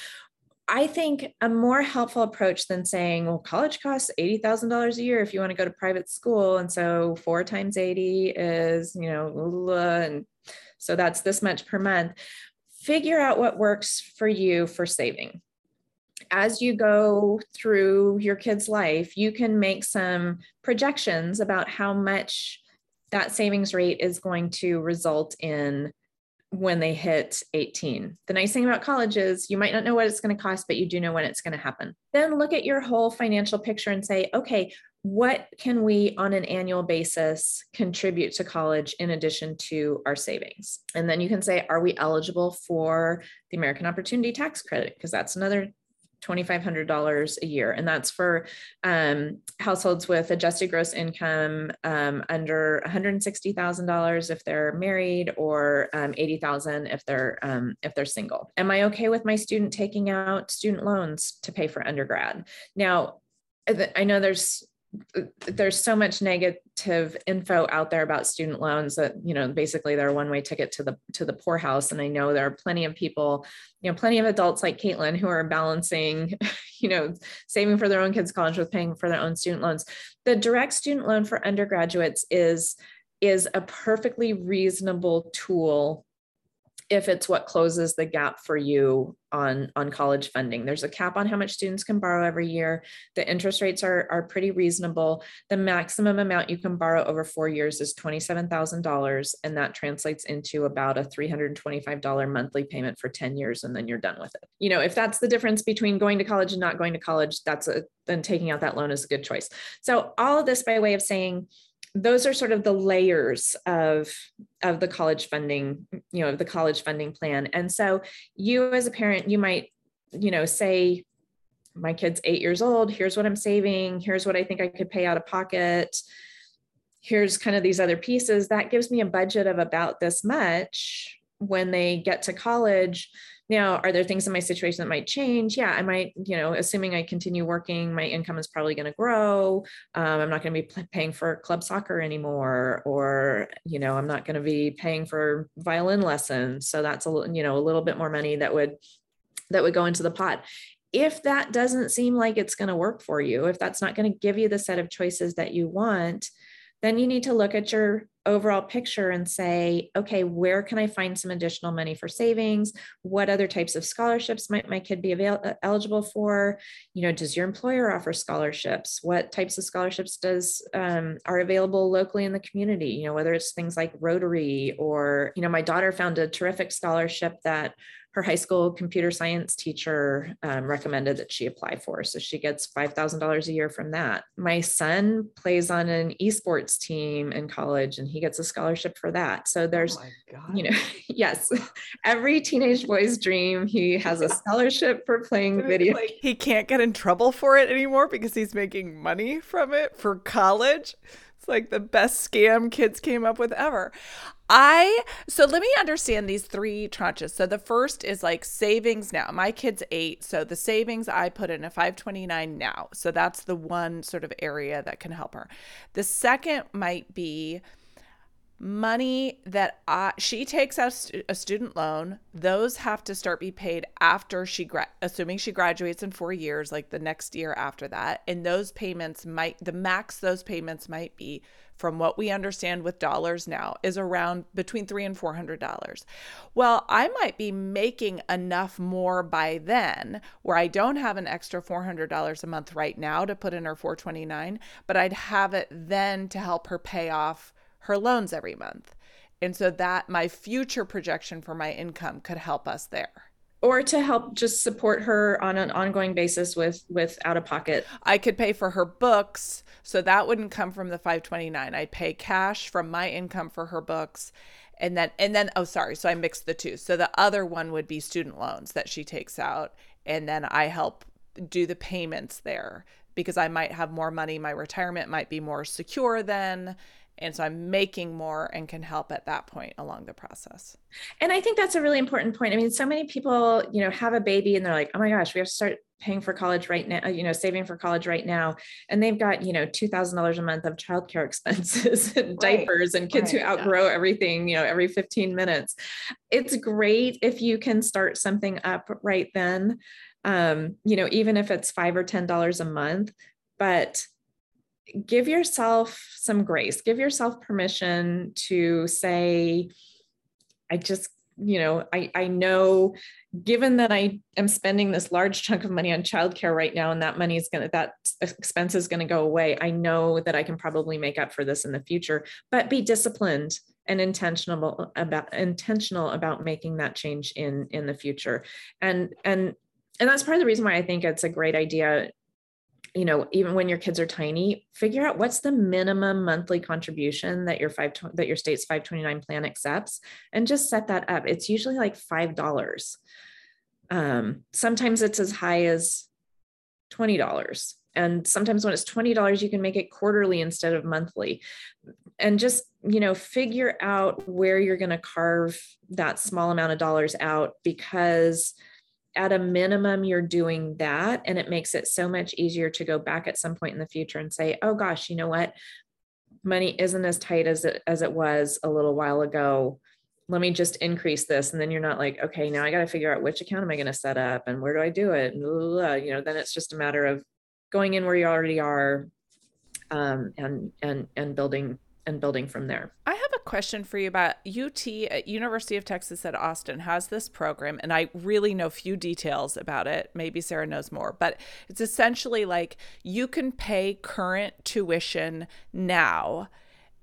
Speaker 3: I think a more helpful approach than saying, well, college costs $80,000 a year if you want to go to private school. And so four times 80 is, you know, and so that's this much per month. Figure out what works for you for saving. As you go through your kid's life, you can make some projections about how much that savings rate is going to result in when they hit 18. The nice thing about college is you might not know what it's going to cost, but you do know when it's going to happen. Then look at your whole financial picture and say, okay, what can we on an annual basis contribute to college in addition to our savings? And then you can say, are we eligible for the American Opportunity Tax Credit? Because that's another $2,500 a year. And that's for um, households with adjusted gross income um, under $160,000 if they're married or um, 80,000 if they're um, if they're single. Am I okay with my student taking out student loans to pay for undergrad? Now, I know there's there's so much negative info out there about student loans that you know basically they're a one-way ticket to the to the poorhouse. And i know there are plenty of people you know plenty of adults like caitlin who are balancing you know saving for their own kids college with paying for their own student loans. The direct student loan for undergraduates is is a perfectly reasonable tool if it's what closes the gap for you on on college funding. There's a cap on how much students can borrow every year. The interest rates are are pretty reasonable. The maximum amount you can borrow over 4 years is $27000 and that translates into about a $325 monthly payment for 10 years and then you're done with it. You know if that's the difference between going to college and not going to college that's a then taking out that loan is a good choice. So all of this by way of saying those are sort of the layers of of the college funding you know the college funding plan. And so you as a parent you might you know say my kid's eight years old. Here's what i'm saving. Here's what i think i could pay out of pocket. Here's kind of these other pieces. That gives me a budget of about this much when they get to college now, are there things in my situation that might change? Yeah, I might, you know, assuming I continue working, my income is probably going to grow. Um, I'm not going to be paying for club soccer anymore, or, you know, I'm not going to be paying for violin lessons. So that's a little, you know, a little bit more money that would that would go into the pot if that doesn't seem like it's going to work for you, if that's not going to give you the set of choices that you want, then you need to look at your overall picture and say, okay, where can I find some additional money for savings? What other types of scholarships might my kid be avail- uh, eligible for? You know, does your employer offer scholarships? What types of scholarships does um, are available locally in the community? You know, whether it's things like Rotary or, you know, my daughter found a terrific scholarship that her high school computer science teacher um, recommended that she apply for. So she gets $5,000 a year from that. My son plays on an esports team in college and he gets a scholarship for that. So there's, oh you know, yes, every teenage boy's dream. He has a scholarship for playing video. Like
Speaker 1: he can't get in trouble for it anymore because he's making money from it for college. It's like the best scam kids came up with ever. I so let me understand these three tranches. So the first is like savings now. My kid's eight, so the savings I put in a 529 now. So that's the one sort of area that can help her. The second might be money that I, she takes out a student loan those have to start be paid after she gra- assuming she graduates in 4 years like the next year after that. And those payments might the max those payments might be from what we understand with dollars now is around between 3 and 400 dollars. Well i might be making enough more by then where i don't have an extra 400 dollars a month right now to put in her 429 but i'd have it then to help her pay off her loans every month. And so that my future projection for my income could help us there.
Speaker 3: Or to help just support her on an ongoing basis with with out of pocket.
Speaker 1: I could pay for her books. So that wouldn't come from the 529 i'd pay cash from my income for her books. And then and then oh sorry. So i mixed the two. So the other one would be student loans that she takes out. And then i help do the payments there because i might have more money. My retirement might be more secure then and so i'm making more and can help at that point along the process
Speaker 3: and i think that's a really important point i mean so many people you know have a baby and they're like oh my gosh we have to start paying for college right now you know saving for college right now and they've got you know $2000 a month of childcare expenses and right. diapers and kids right. who outgrow yeah. everything you know every 15 minutes it's great if you can start something up right then um, you know even if it's five or ten dollars a month but give yourself some grace, give yourself permission to say, I just, you know, I, I know given that I am spending this large chunk of money on childcare right now, and that money is going to, that expense is going to go away. I know that I can probably make up for this in the future, but be disciplined and intentional about intentional about making that change in in the future and and and that's part of the reason why i think it's a great idea you know even when your kids are tiny figure out what's the minimum monthly contribution that your five that your state's 529 plan accepts and just set that up. It's usually like five dollars. Um, sometimes it's as high as $20 and sometimes when it's $20 you can make it quarterly instead of monthly. And just you know figure out where you're going to carve that small amount of dollars out because at a minimum you're doing that and it makes it so much easier to go back at some point in the future and say oh gosh you know what money isn't as tight as it as it was a little while ago let me just increase this and then you're not like okay now i got to figure out which account am i going to set up and where do i do it and blah, blah, blah. you know then it's just a matter of going in where you already are um, and and and building and building from there.
Speaker 1: I question for you about UT at uh, University of Texas at Austin has this program and I really know few details about it. Maybe Sarah knows more, but it's essentially like you can pay current tuition now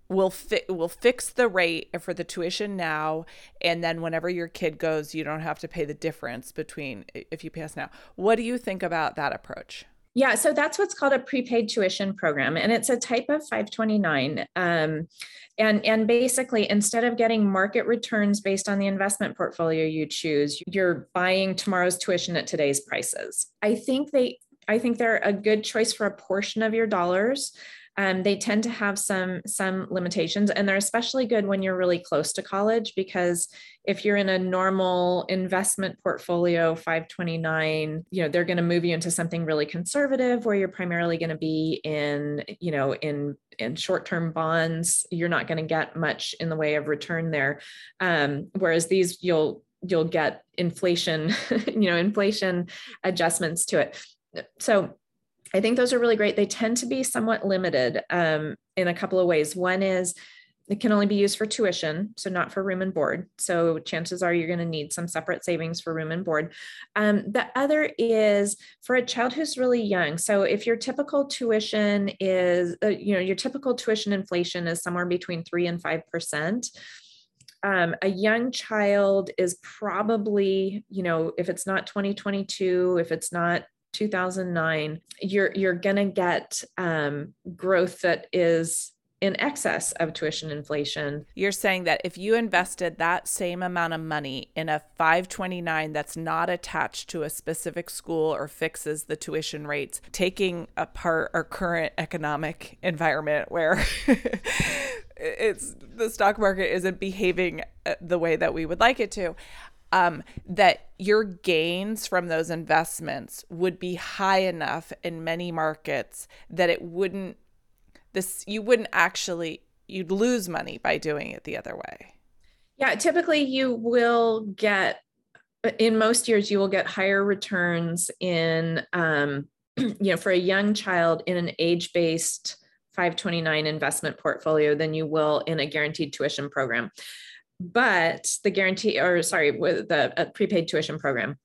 Speaker 1: we'll fi- we'll fix the rate for the tuition now and then whenever your kid goes you don't have to pay the difference between if you pass now what do you think about that approach
Speaker 3: yeah, so that's what's called a prepaid tuition program, and it's a type of 529. Um, and and basically, instead of getting market returns based on the investment portfolio you choose, you're buying tomorrow's tuition at today's prices. I think they, I think they're a good choice for a portion of your dollars. Um, they tend to have some some limitations and they're especially good when you're really close to college because if you're in a normal investment portfolio 529 you know they're going to move you into something really conservative where you're primarily going to be in you know in in short-term bonds. You're not going to get much in the way of return there. Um, whereas these you'll you'll get inflation you know inflation adjustments to it. So I think those are really great. They tend to be somewhat limited um, in a couple of ways. One is it can only be used for tuition, so not for room and board. So chances are you're going to need some separate savings for room and board. Um, the other is for a child who's really young. So if your typical tuition is, uh, you know, your typical tuition inflation is somewhere between three and five percent um, a young child is probably, you know, if it's not 2022, if it's not 2009, you're you're gonna get um, growth that is in excess of tuition inflation.
Speaker 1: You're saying that if you invested that same amount of money in a 529 that's not attached to a specific school or fixes the tuition rates, taking apart our current economic environment where it's the stock market isn't behaving uh, the way that we would like it to. Um, that your gains from those investments would be high enough in many markets that it wouldn't this you wouldn't actually you'd lose money by doing it the other way.
Speaker 3: Yeah, typically you will get in most years you will get higher returns in um, you know for a young child in an age-based 529 investment portfolio than you will in a guaranteed tuition program. But the guarantee, or sorry, with the prepaid tuition program,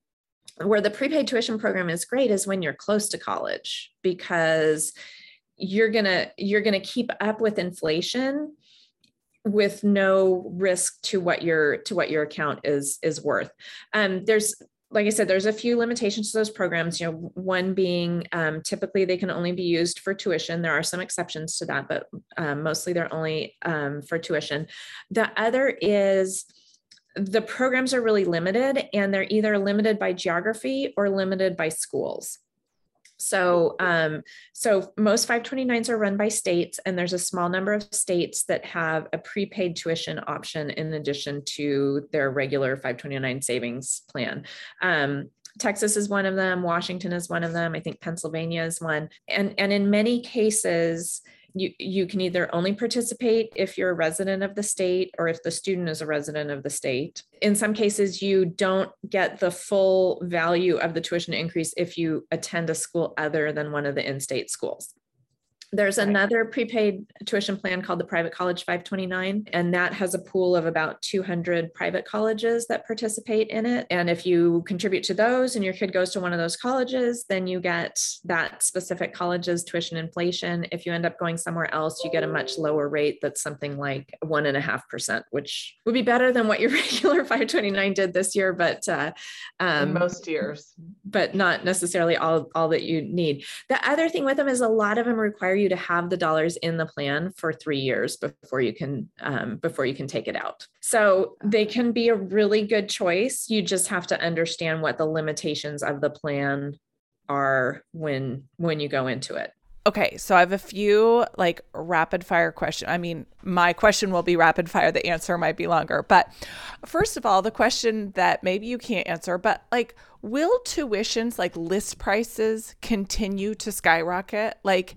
Speaker 3: where the prepaid tuition program is great is when you're close to college because you're gonna you're gonna keep up with inflation with no risk to what your to what your account is is worth. Um, there's like I said, there's a few limitations to those programs. You know, one being um, typically they can only be used for tuition. There are some exceptions to that, but um, mostly they're only um, for tuition. The other is the programs are really limited, and they're either limited by geography or limited by schools. So, um, so most 529s are run by states, and there's a small number of states that have a prepaid tuition option in addition to their regular 529 savings plan. Um, Texas is one of them. Washington is one of them. I think Pennsylvania is one. And and in many cases, you, you can either only participate if you're a resident of the state or if the student is a resident of the state. In some cases, you don't get the full value of the tuition increase if you attend a school other than one of the in state schools. There's another prepaid tuition plan called the Private College 529, and that has a pool of about 200 private colleges that participate in it. And if you contribute to those and your kid goes to one of those colleges, then you get that specific college's tuition inflation. If you end up going somewhere else, you get a much lower rate that's something like one and a half percent, which would be better than what your regular 529 did this year, but uh,
Speaker 5: um, most years,
Speaker 3: but not necessarily all, all that you need. The other thing with them is a lot of them require you to have the dollars in the plan for three years before you can um, before you can take it out. So they can be a really good choice. You just have to understand what the limitations of the plan are when when you go into it.
Speaker 1: Okay, so I have a few like rapid fire question. I mean, my question will be rapid fire. The answer might be longer. But first of all, the question that maybe you can't answer, but like, will tuitions, like list prices, continue to skyrocket? Like,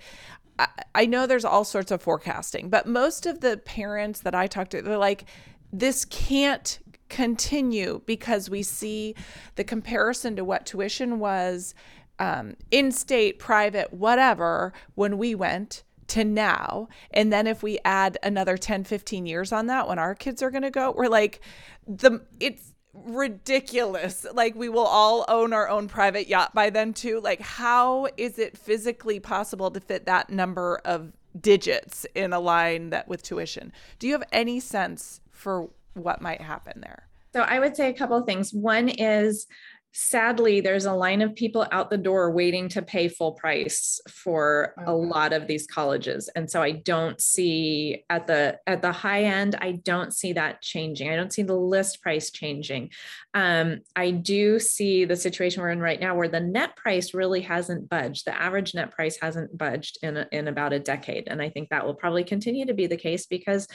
Speaker 1: I, know there's all sorts of forecasting, but most of the parents that I talk to, they're like, this can't continue because we see the comparison to what tuition was um, in state, private, whatever, when we went to now. And then if we add another 10, 15 years on that, when our kids are going to go, we're like, the it's ridiculous. Like we will all own our own private yacht by then too. Like how is it physically possible to fit that number of digits in a line that with tuition? Do you have any sense for what might happen there?
Speaker 3: So I would say a couple of things. One is sadly there's a line of people out the door waiting to pay full price for a lot of these colleges. And so i don't see at the at the high end i don't see that changing. I don't see the list price changing. Um, i do see the situation we're in right now where the net price really hasn't budged. The average net price hasn't budged in a, in about a decade. And i think that will probably continue to be the case because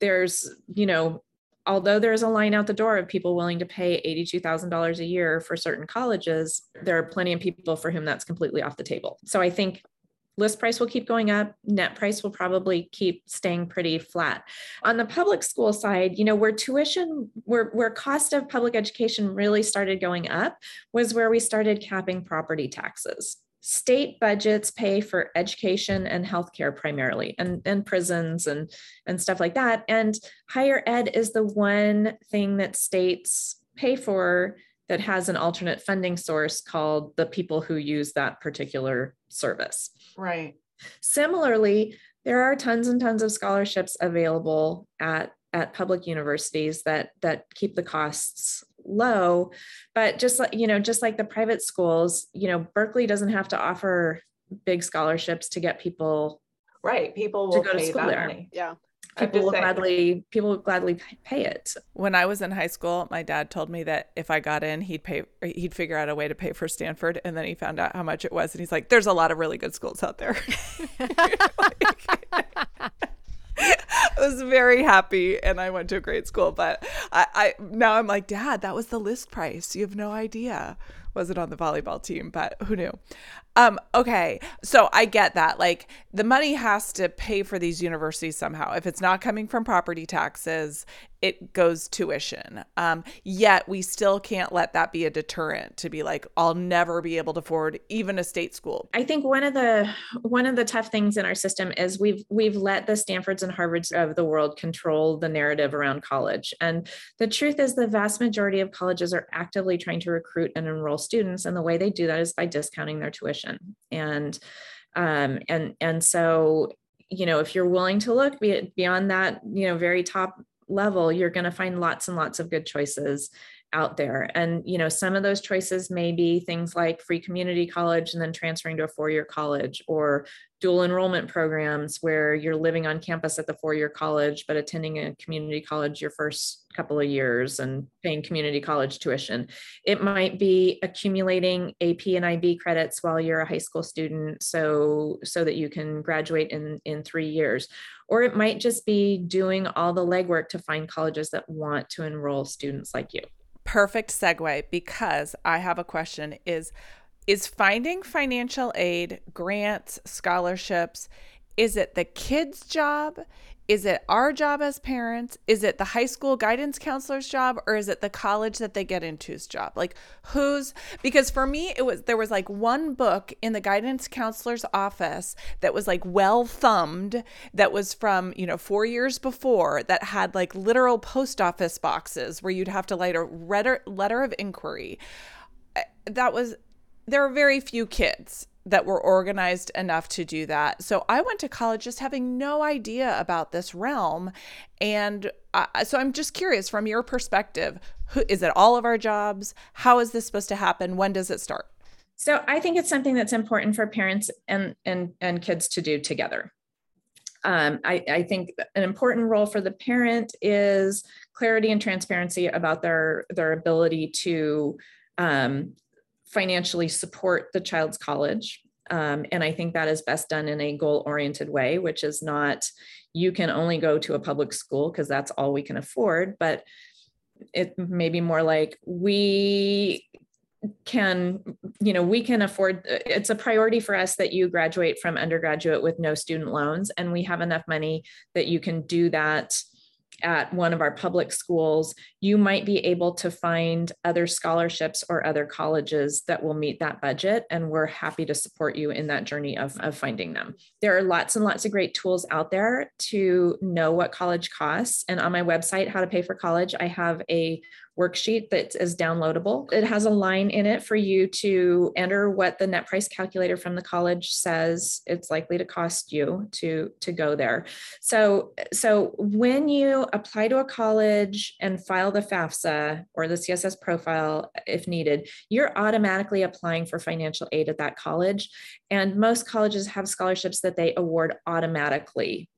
Speaker 3: there's you know although there's a line out the door of people willing to pay $82,000 a year for certain colleges, there are plenty of people for whom that's completely off the table. So I think list price will keep going up. Net price will probably keep staying pretty flat. On the public school side you know where tuition where, where cost of public education really started going up was where we started capping property taxes state budgets pay for education and healthcare primarily and, and prisons and, and stuff like that. And higher ed is the one thing that states pay for that has an alternate funding source called the people who use that particular service.
Speaker 5: Right.
Speaker 3: Similarly, there are tons and tons of scholarships available at at public universities that that keep the costs low but just like you know just like the private schools you know berkeley doesn't have to offer big scholarships to get people
Speaker 5: right people will
Speaker 3: to go to school
Speaker 5: that
Speaker 3: there.
Speaker 5: money.
Speaker 2: Yeah.
Speaker 3: people will
Speaker 5: saying.
Speaker 3: gladly people will gladly pay it
Speaker 1: When I was in high school, my dad told me that if I got in, he'd pay he'd figure out a way to pay for Stanford and then he found out how much it was and he's like there's a lot of really good schools out there. I was very happy and I went to a great school, but I, I now I'm like, Dad, that was the list price. You have no idea. Wasn't on the volleyball team, but who knew? Um, okay, so I get that. Like the money has to pay for these universities somehow. If it's not coming from property taxes, it goes tuition. Um, yet we still can't let that be a deterrent to be like, I'll never be able to afford even a state school.
Speaker 3: I think one of the one of the tough things in our system is we've we've let the Stanfords and Harvards of the world control the narrative around college. And the truth is the vast majority of colleges are actively trying to recruit and enroll students and the way they do that is by discounting their tuition. And um and and so you know if you're willing to look beyond that you know very top level you're going to find lots and lots of good choices out there. And you know some of those choices may be things like free community college and then transferring to a four-year college or dual enrollment programs where you're living on campus at the four-year college but attending a community college your first couple of years and paying community college tuition. It might be accumulating ap and ib credits while you're a high school student so so that you can graduate in in three years. Or it might just be doing all the legwork to find colleges that want to enroll students like you
Speaker 1: perfect segue because I have a question is is finding financial aid, grants, scholarships, is it the kids' job? Is it our job as parents? Is it the high school guidance counselor's job or is it the college that they get into's job? Like who's because for me it was there was like one book in the guidance counselor's office that was like well thumbed that was from, you know, 4 years before that had like literal post office boxes where you'd have to write a letter letter of inquiry. Uh, That was there are very few kids that were organized enough to do that. So I went to college just having no idea about this realm. And uh, so I'm just curious from your perspective, who, is it all of our jobs? How is this supposed to happen? When does it start?
Speaker 3: So I think it's something that's important for parents and and and kids to do together. Um, I, I think an important role for the parent is clarity and transparency about their their ability to um, financially support the child's college. Um, and I think that is best done in a goal oriented way, which is not you can only go to a public school because that's all we can afford, but it may be more like we can you know we can afford it's a priority for us that you graduate from undergraduate with no student loans and we have enough money that you can do that at one of our public schools, you might be able to find other scholarships or other colleges that will meet that budget. And we're happy to support you in that journey of, of finding them. There are lots and lots of great tools out there to know what college costs. And on my website, How to Pay for College, I have a worksheet that is downloadable. It has a line in it for you to enter what the net price calculator from the college says it's likely to cost you to to go there. So so when you apply to a college and file the FAFSA or the CSS profile if needed, you're automatically applying for financial aid at that college and most colleges have scholarships that they award automatically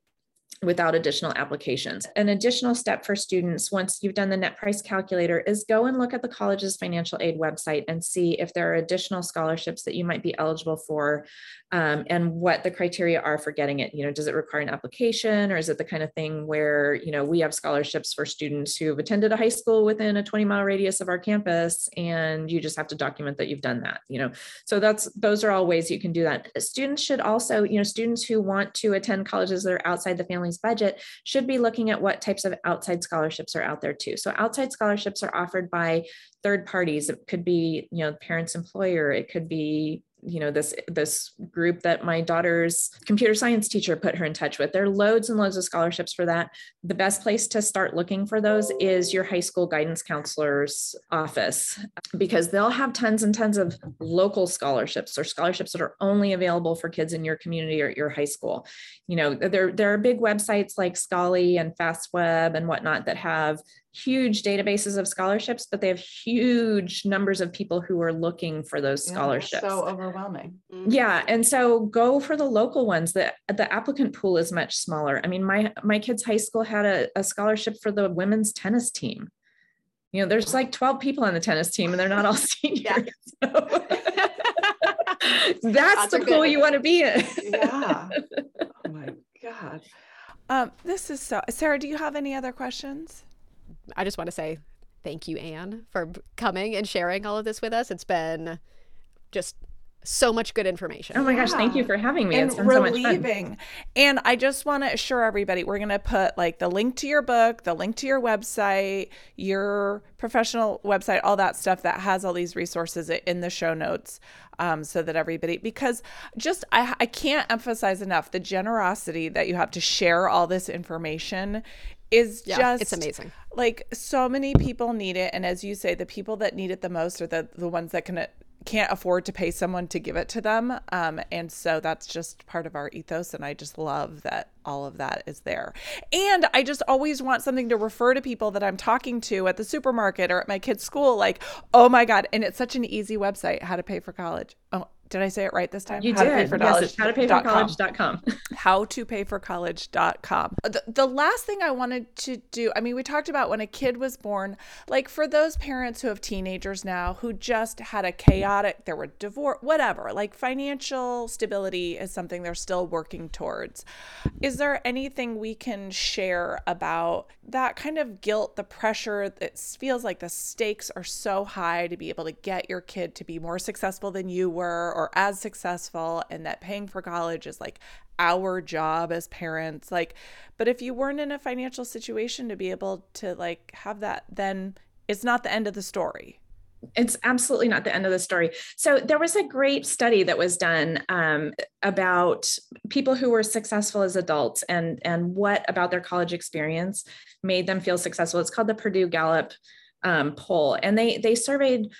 Speaker 3: without additional applications. An additional step for students, once you've done the net price calculator, is go and look at the college's financial aid website and see if there are additional scholarships that you might be eligible for um, and what the criteria are for getting it. You know, does it require an application or is it the kind of thing where, you know, we have scholarships for students who have attended a high school within a 20 mile radius of our campus and you just have to document that you've done that, you know. So that's those are all ways you can do that. Students should also, you know, students who want to attend colleges that are outside the budget should be looking at what types of outside scholarships are out there too. So outside scholarships are offered by third parties. It could be, you know, parents' employer, it could be you know this this group that my daughter's computer science teacher put her in touch with. There are loads and loads of scholarships for that. The best place to start looking for those is your high school guidance counselor's office because they'll have tons and tons of local scholarships or scholarships that are only available for kids in your community or your high school. You know there there are big websites like Scholly and fastweb and whatnot that have huge databases of scholarships, but they have huge numbers of people who are looking for those
Speaker 5: Yeah,
Speaker 3: scholarships.
Speaker 5: So overwhelming.
Speaker 3: Yeah, and so go for the local ones. The the applicant pool is much smaller. I mean, my my kid's high school had a, a scholarship for the women's tennis team. You know, there's like 12 people on the tennis team and they're not all seniors. So- That's
Speaker 2: Odds are
Speaker 3: the pool
Speaker 2: good.
Speaker 3: you want to be in.
Speaker 5: Yeah. oh my God.
Speaker 1: Um, this is so. Sarah, do you have any other questions?
Speaker 2: I just want to say thank you, Ann, for coming and sharing all of this with us. It's been just so much good information.
Speaker 3: Oh my gosh, thank you for having me.
Speaker 1: and
Speaker 3: It's been so much fun.
Speaker 1: relieving. And I just want to assure everybody we're going to put like the link to your book, the link to your website, your professional website, all that stuff that has all these resources in the show notes. Um, so that everybody, because just I, I can't emphasize enough the generosity that you have to share all this information is
Speaker 2: Yeah,
Speaker 1: just
Speaker 2: it's amazing.
Speaker 1: like so many people need it. And as you say the people that need it the most are the the ones that can can't afford to pay someone to give it to them. Um, and so that's just part of our ethos. And i just love that all of that is there. And i just always want something to refer to people that i'm talking to at the supermarket or at my kids school like oh my god. And it's such an easy website how to pay for college. Oh did i say it right this time
Speaker 3: You
Speaker 1: how
Speaker 3: did.
Speaker 1: to pay for
Speaker 3: yes, it's
Speaker 1: college.com
Speaker 3: howtopayforcollege.com.
Speaker 1: howtopayforcollege.com. The, the last thing I wanted to do, I mean, we talked about when a kid was born, like for those parents who have teenagers now who just had a chaotic, there were divorce, whatever, like financial stability is something they're still working towards. Is there anything we can share about that kind of guilt, the pressure that feels like the stakes are so high to be able to get your kid to be more successful than you were or as successful, and that paying for college is like our job as parents like but if you weren't in a financial situation to be able to like have that then it's not the end of the story
Speaker 3: it's absolutely not the end of the story. So there was a great study that was done um, about people who were successful as adults and and what about their college experience made them feel successful. It's called the Purdue Gallup um, poll, and they they surveyed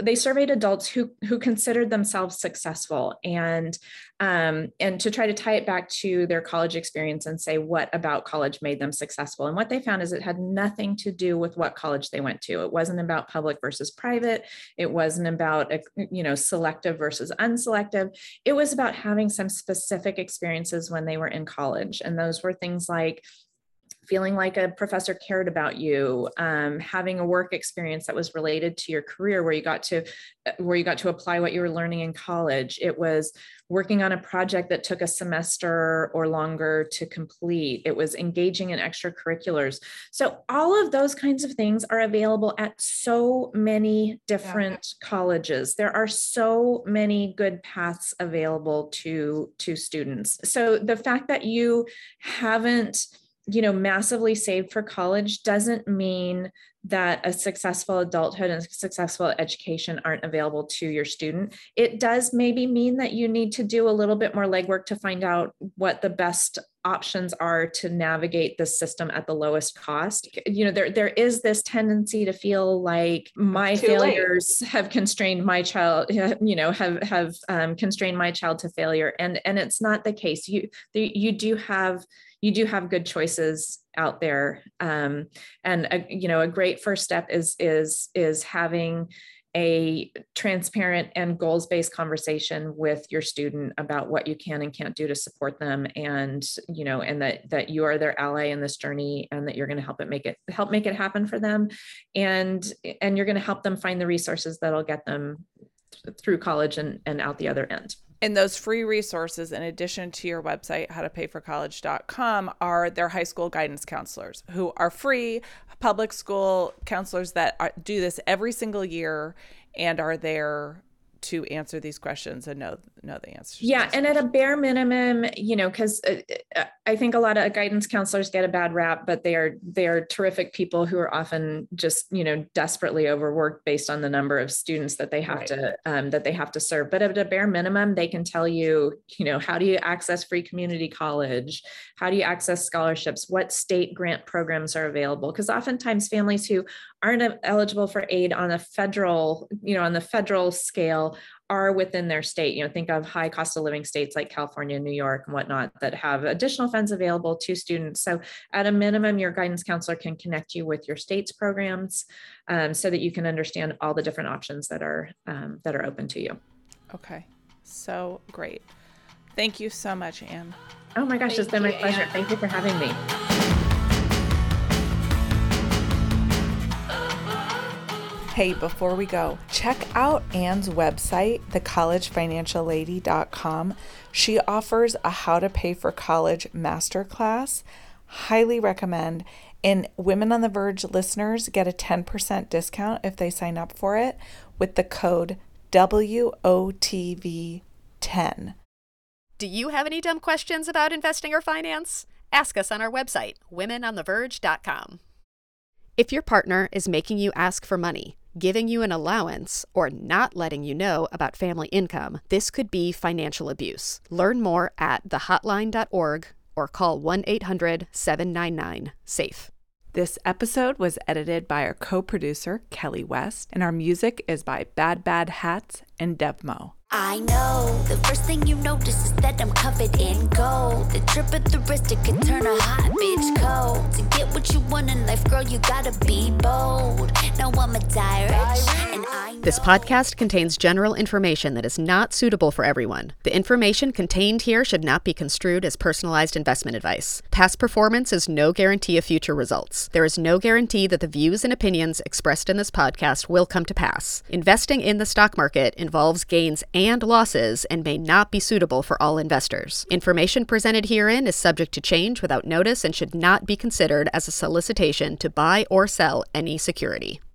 Speaker 3: they surveyed adults who who considered themselves successful and um, and to try to tie it back to their college experience and say what about college made them successful? And what they found is it had nothing to do with what college they went to. It wasn't about public versus private. It wasn't about uh, you know selective versus unselective. It was about having some specific experiences when they were in college. And those were things like feeling like a professor cared about you um, having a work experience that was related to your career where you got to uh, where you got to apply what you were learning in college. It was working on a project that took a semester or longer to complete. It was engaging in extracurriculars. So all of those kinds of things are available at so many different colleges. There are so many good paths available to to students. So the fact that you haven't you know massively saved for college doesn't mean that a successful adulthood and successful education aren't available to your student. It does maybe mean that you need to do a little bit more legwork to find out what the best options are to navigate the system at the lowest cost. You know there there is this tendency to feel like my
Speaker 5: Too late.
Speaker 3: failures have constrained my child you know have have um, constrained my child to failure. And and it's not the case. You you do have you do have good choices out there. Um, and a, you know a great first step is is is having a transparent and goals based conversation with your student about what you can and can't do to support them and you know and that that you are their ally in this journey and that you're going to help it make it help make it happen for them. And and you're going to help them find the resources that'll get them th- through college and and out the other end
Speaker 1: and those free resources in addition to your website howtopayforcollege.com are their high school guidance counselors who are free public school counselors that are, do this every single year and are there to answer these questions and know know the answers.
Speaker 3: Yeah, and at a bare minimum, you know, because uh, uh, I think a lot of guidance counselors get a bad rap, but they are they are terrific people who are often just you know desperately overworked based on the number of students that they have right. to um, that they have to serve. But at a bare minimum, they can tell you, you know, how do you access free community college? How do you access scholarships? What state grant programs are available? Because oftentimes families who aren't eligible for aid on a federal, you know, on the federal scale are within their state. You know, think of high cost of living states like California, New York, and whatnot that have additional funds available to students. So, at a minimum, your guidance counselor can connect you with your state's programs um, so that you can understand all the different options that are um, that are open to you.
Speaker 1: Okay, so great. Thank you so much, Ann.
Speaker 3: Oh my gosh, Thank it's been my pleasure. Ann. Thank you for having me.
Speaker 1: Hey, before we go, check out Ann's website, thecollegefinanciallady.com. She offers a how to pay for college masterclass. Highly recommend. And Women on the Verge listeners get a 10% discount if they sign up for it with the code WOTV10.
Speaker 2: Do you have any dumb questions about investing or finance? Ask us on our website, womenontheverge.com. If your partner is making you ask for money, giving you an allowance, or not letting you know about family income, this could be financial abuse. Learn more at thehotline.org or call 1 800 799 SAFE.
Speaker 1: This episode was edited by our co producer, Kelly West, and our music is by Bad Bad Hats and Devmo.
Speaker 6: I know the first thing you notice is that I'm covered in gold. The trip at the wrist, it can turn a hot bitch cold. To get what you want in life, girl, you gotta be bold. Now I'm a direct, and.
Speaker 2: This podcast contains general information that is not suitable for everyone. The information contained here should not be construed as personalized investment advice. Past performance is no guarantee of future results. There is no guarantee that the views and opinions expressed in this podcast will come to pass. Investing in the stock market involves gains and losses and may not be suitable for all investors. Information presented herein is subject to change without notice and should not be considered as a solicitation to buy or sell any security.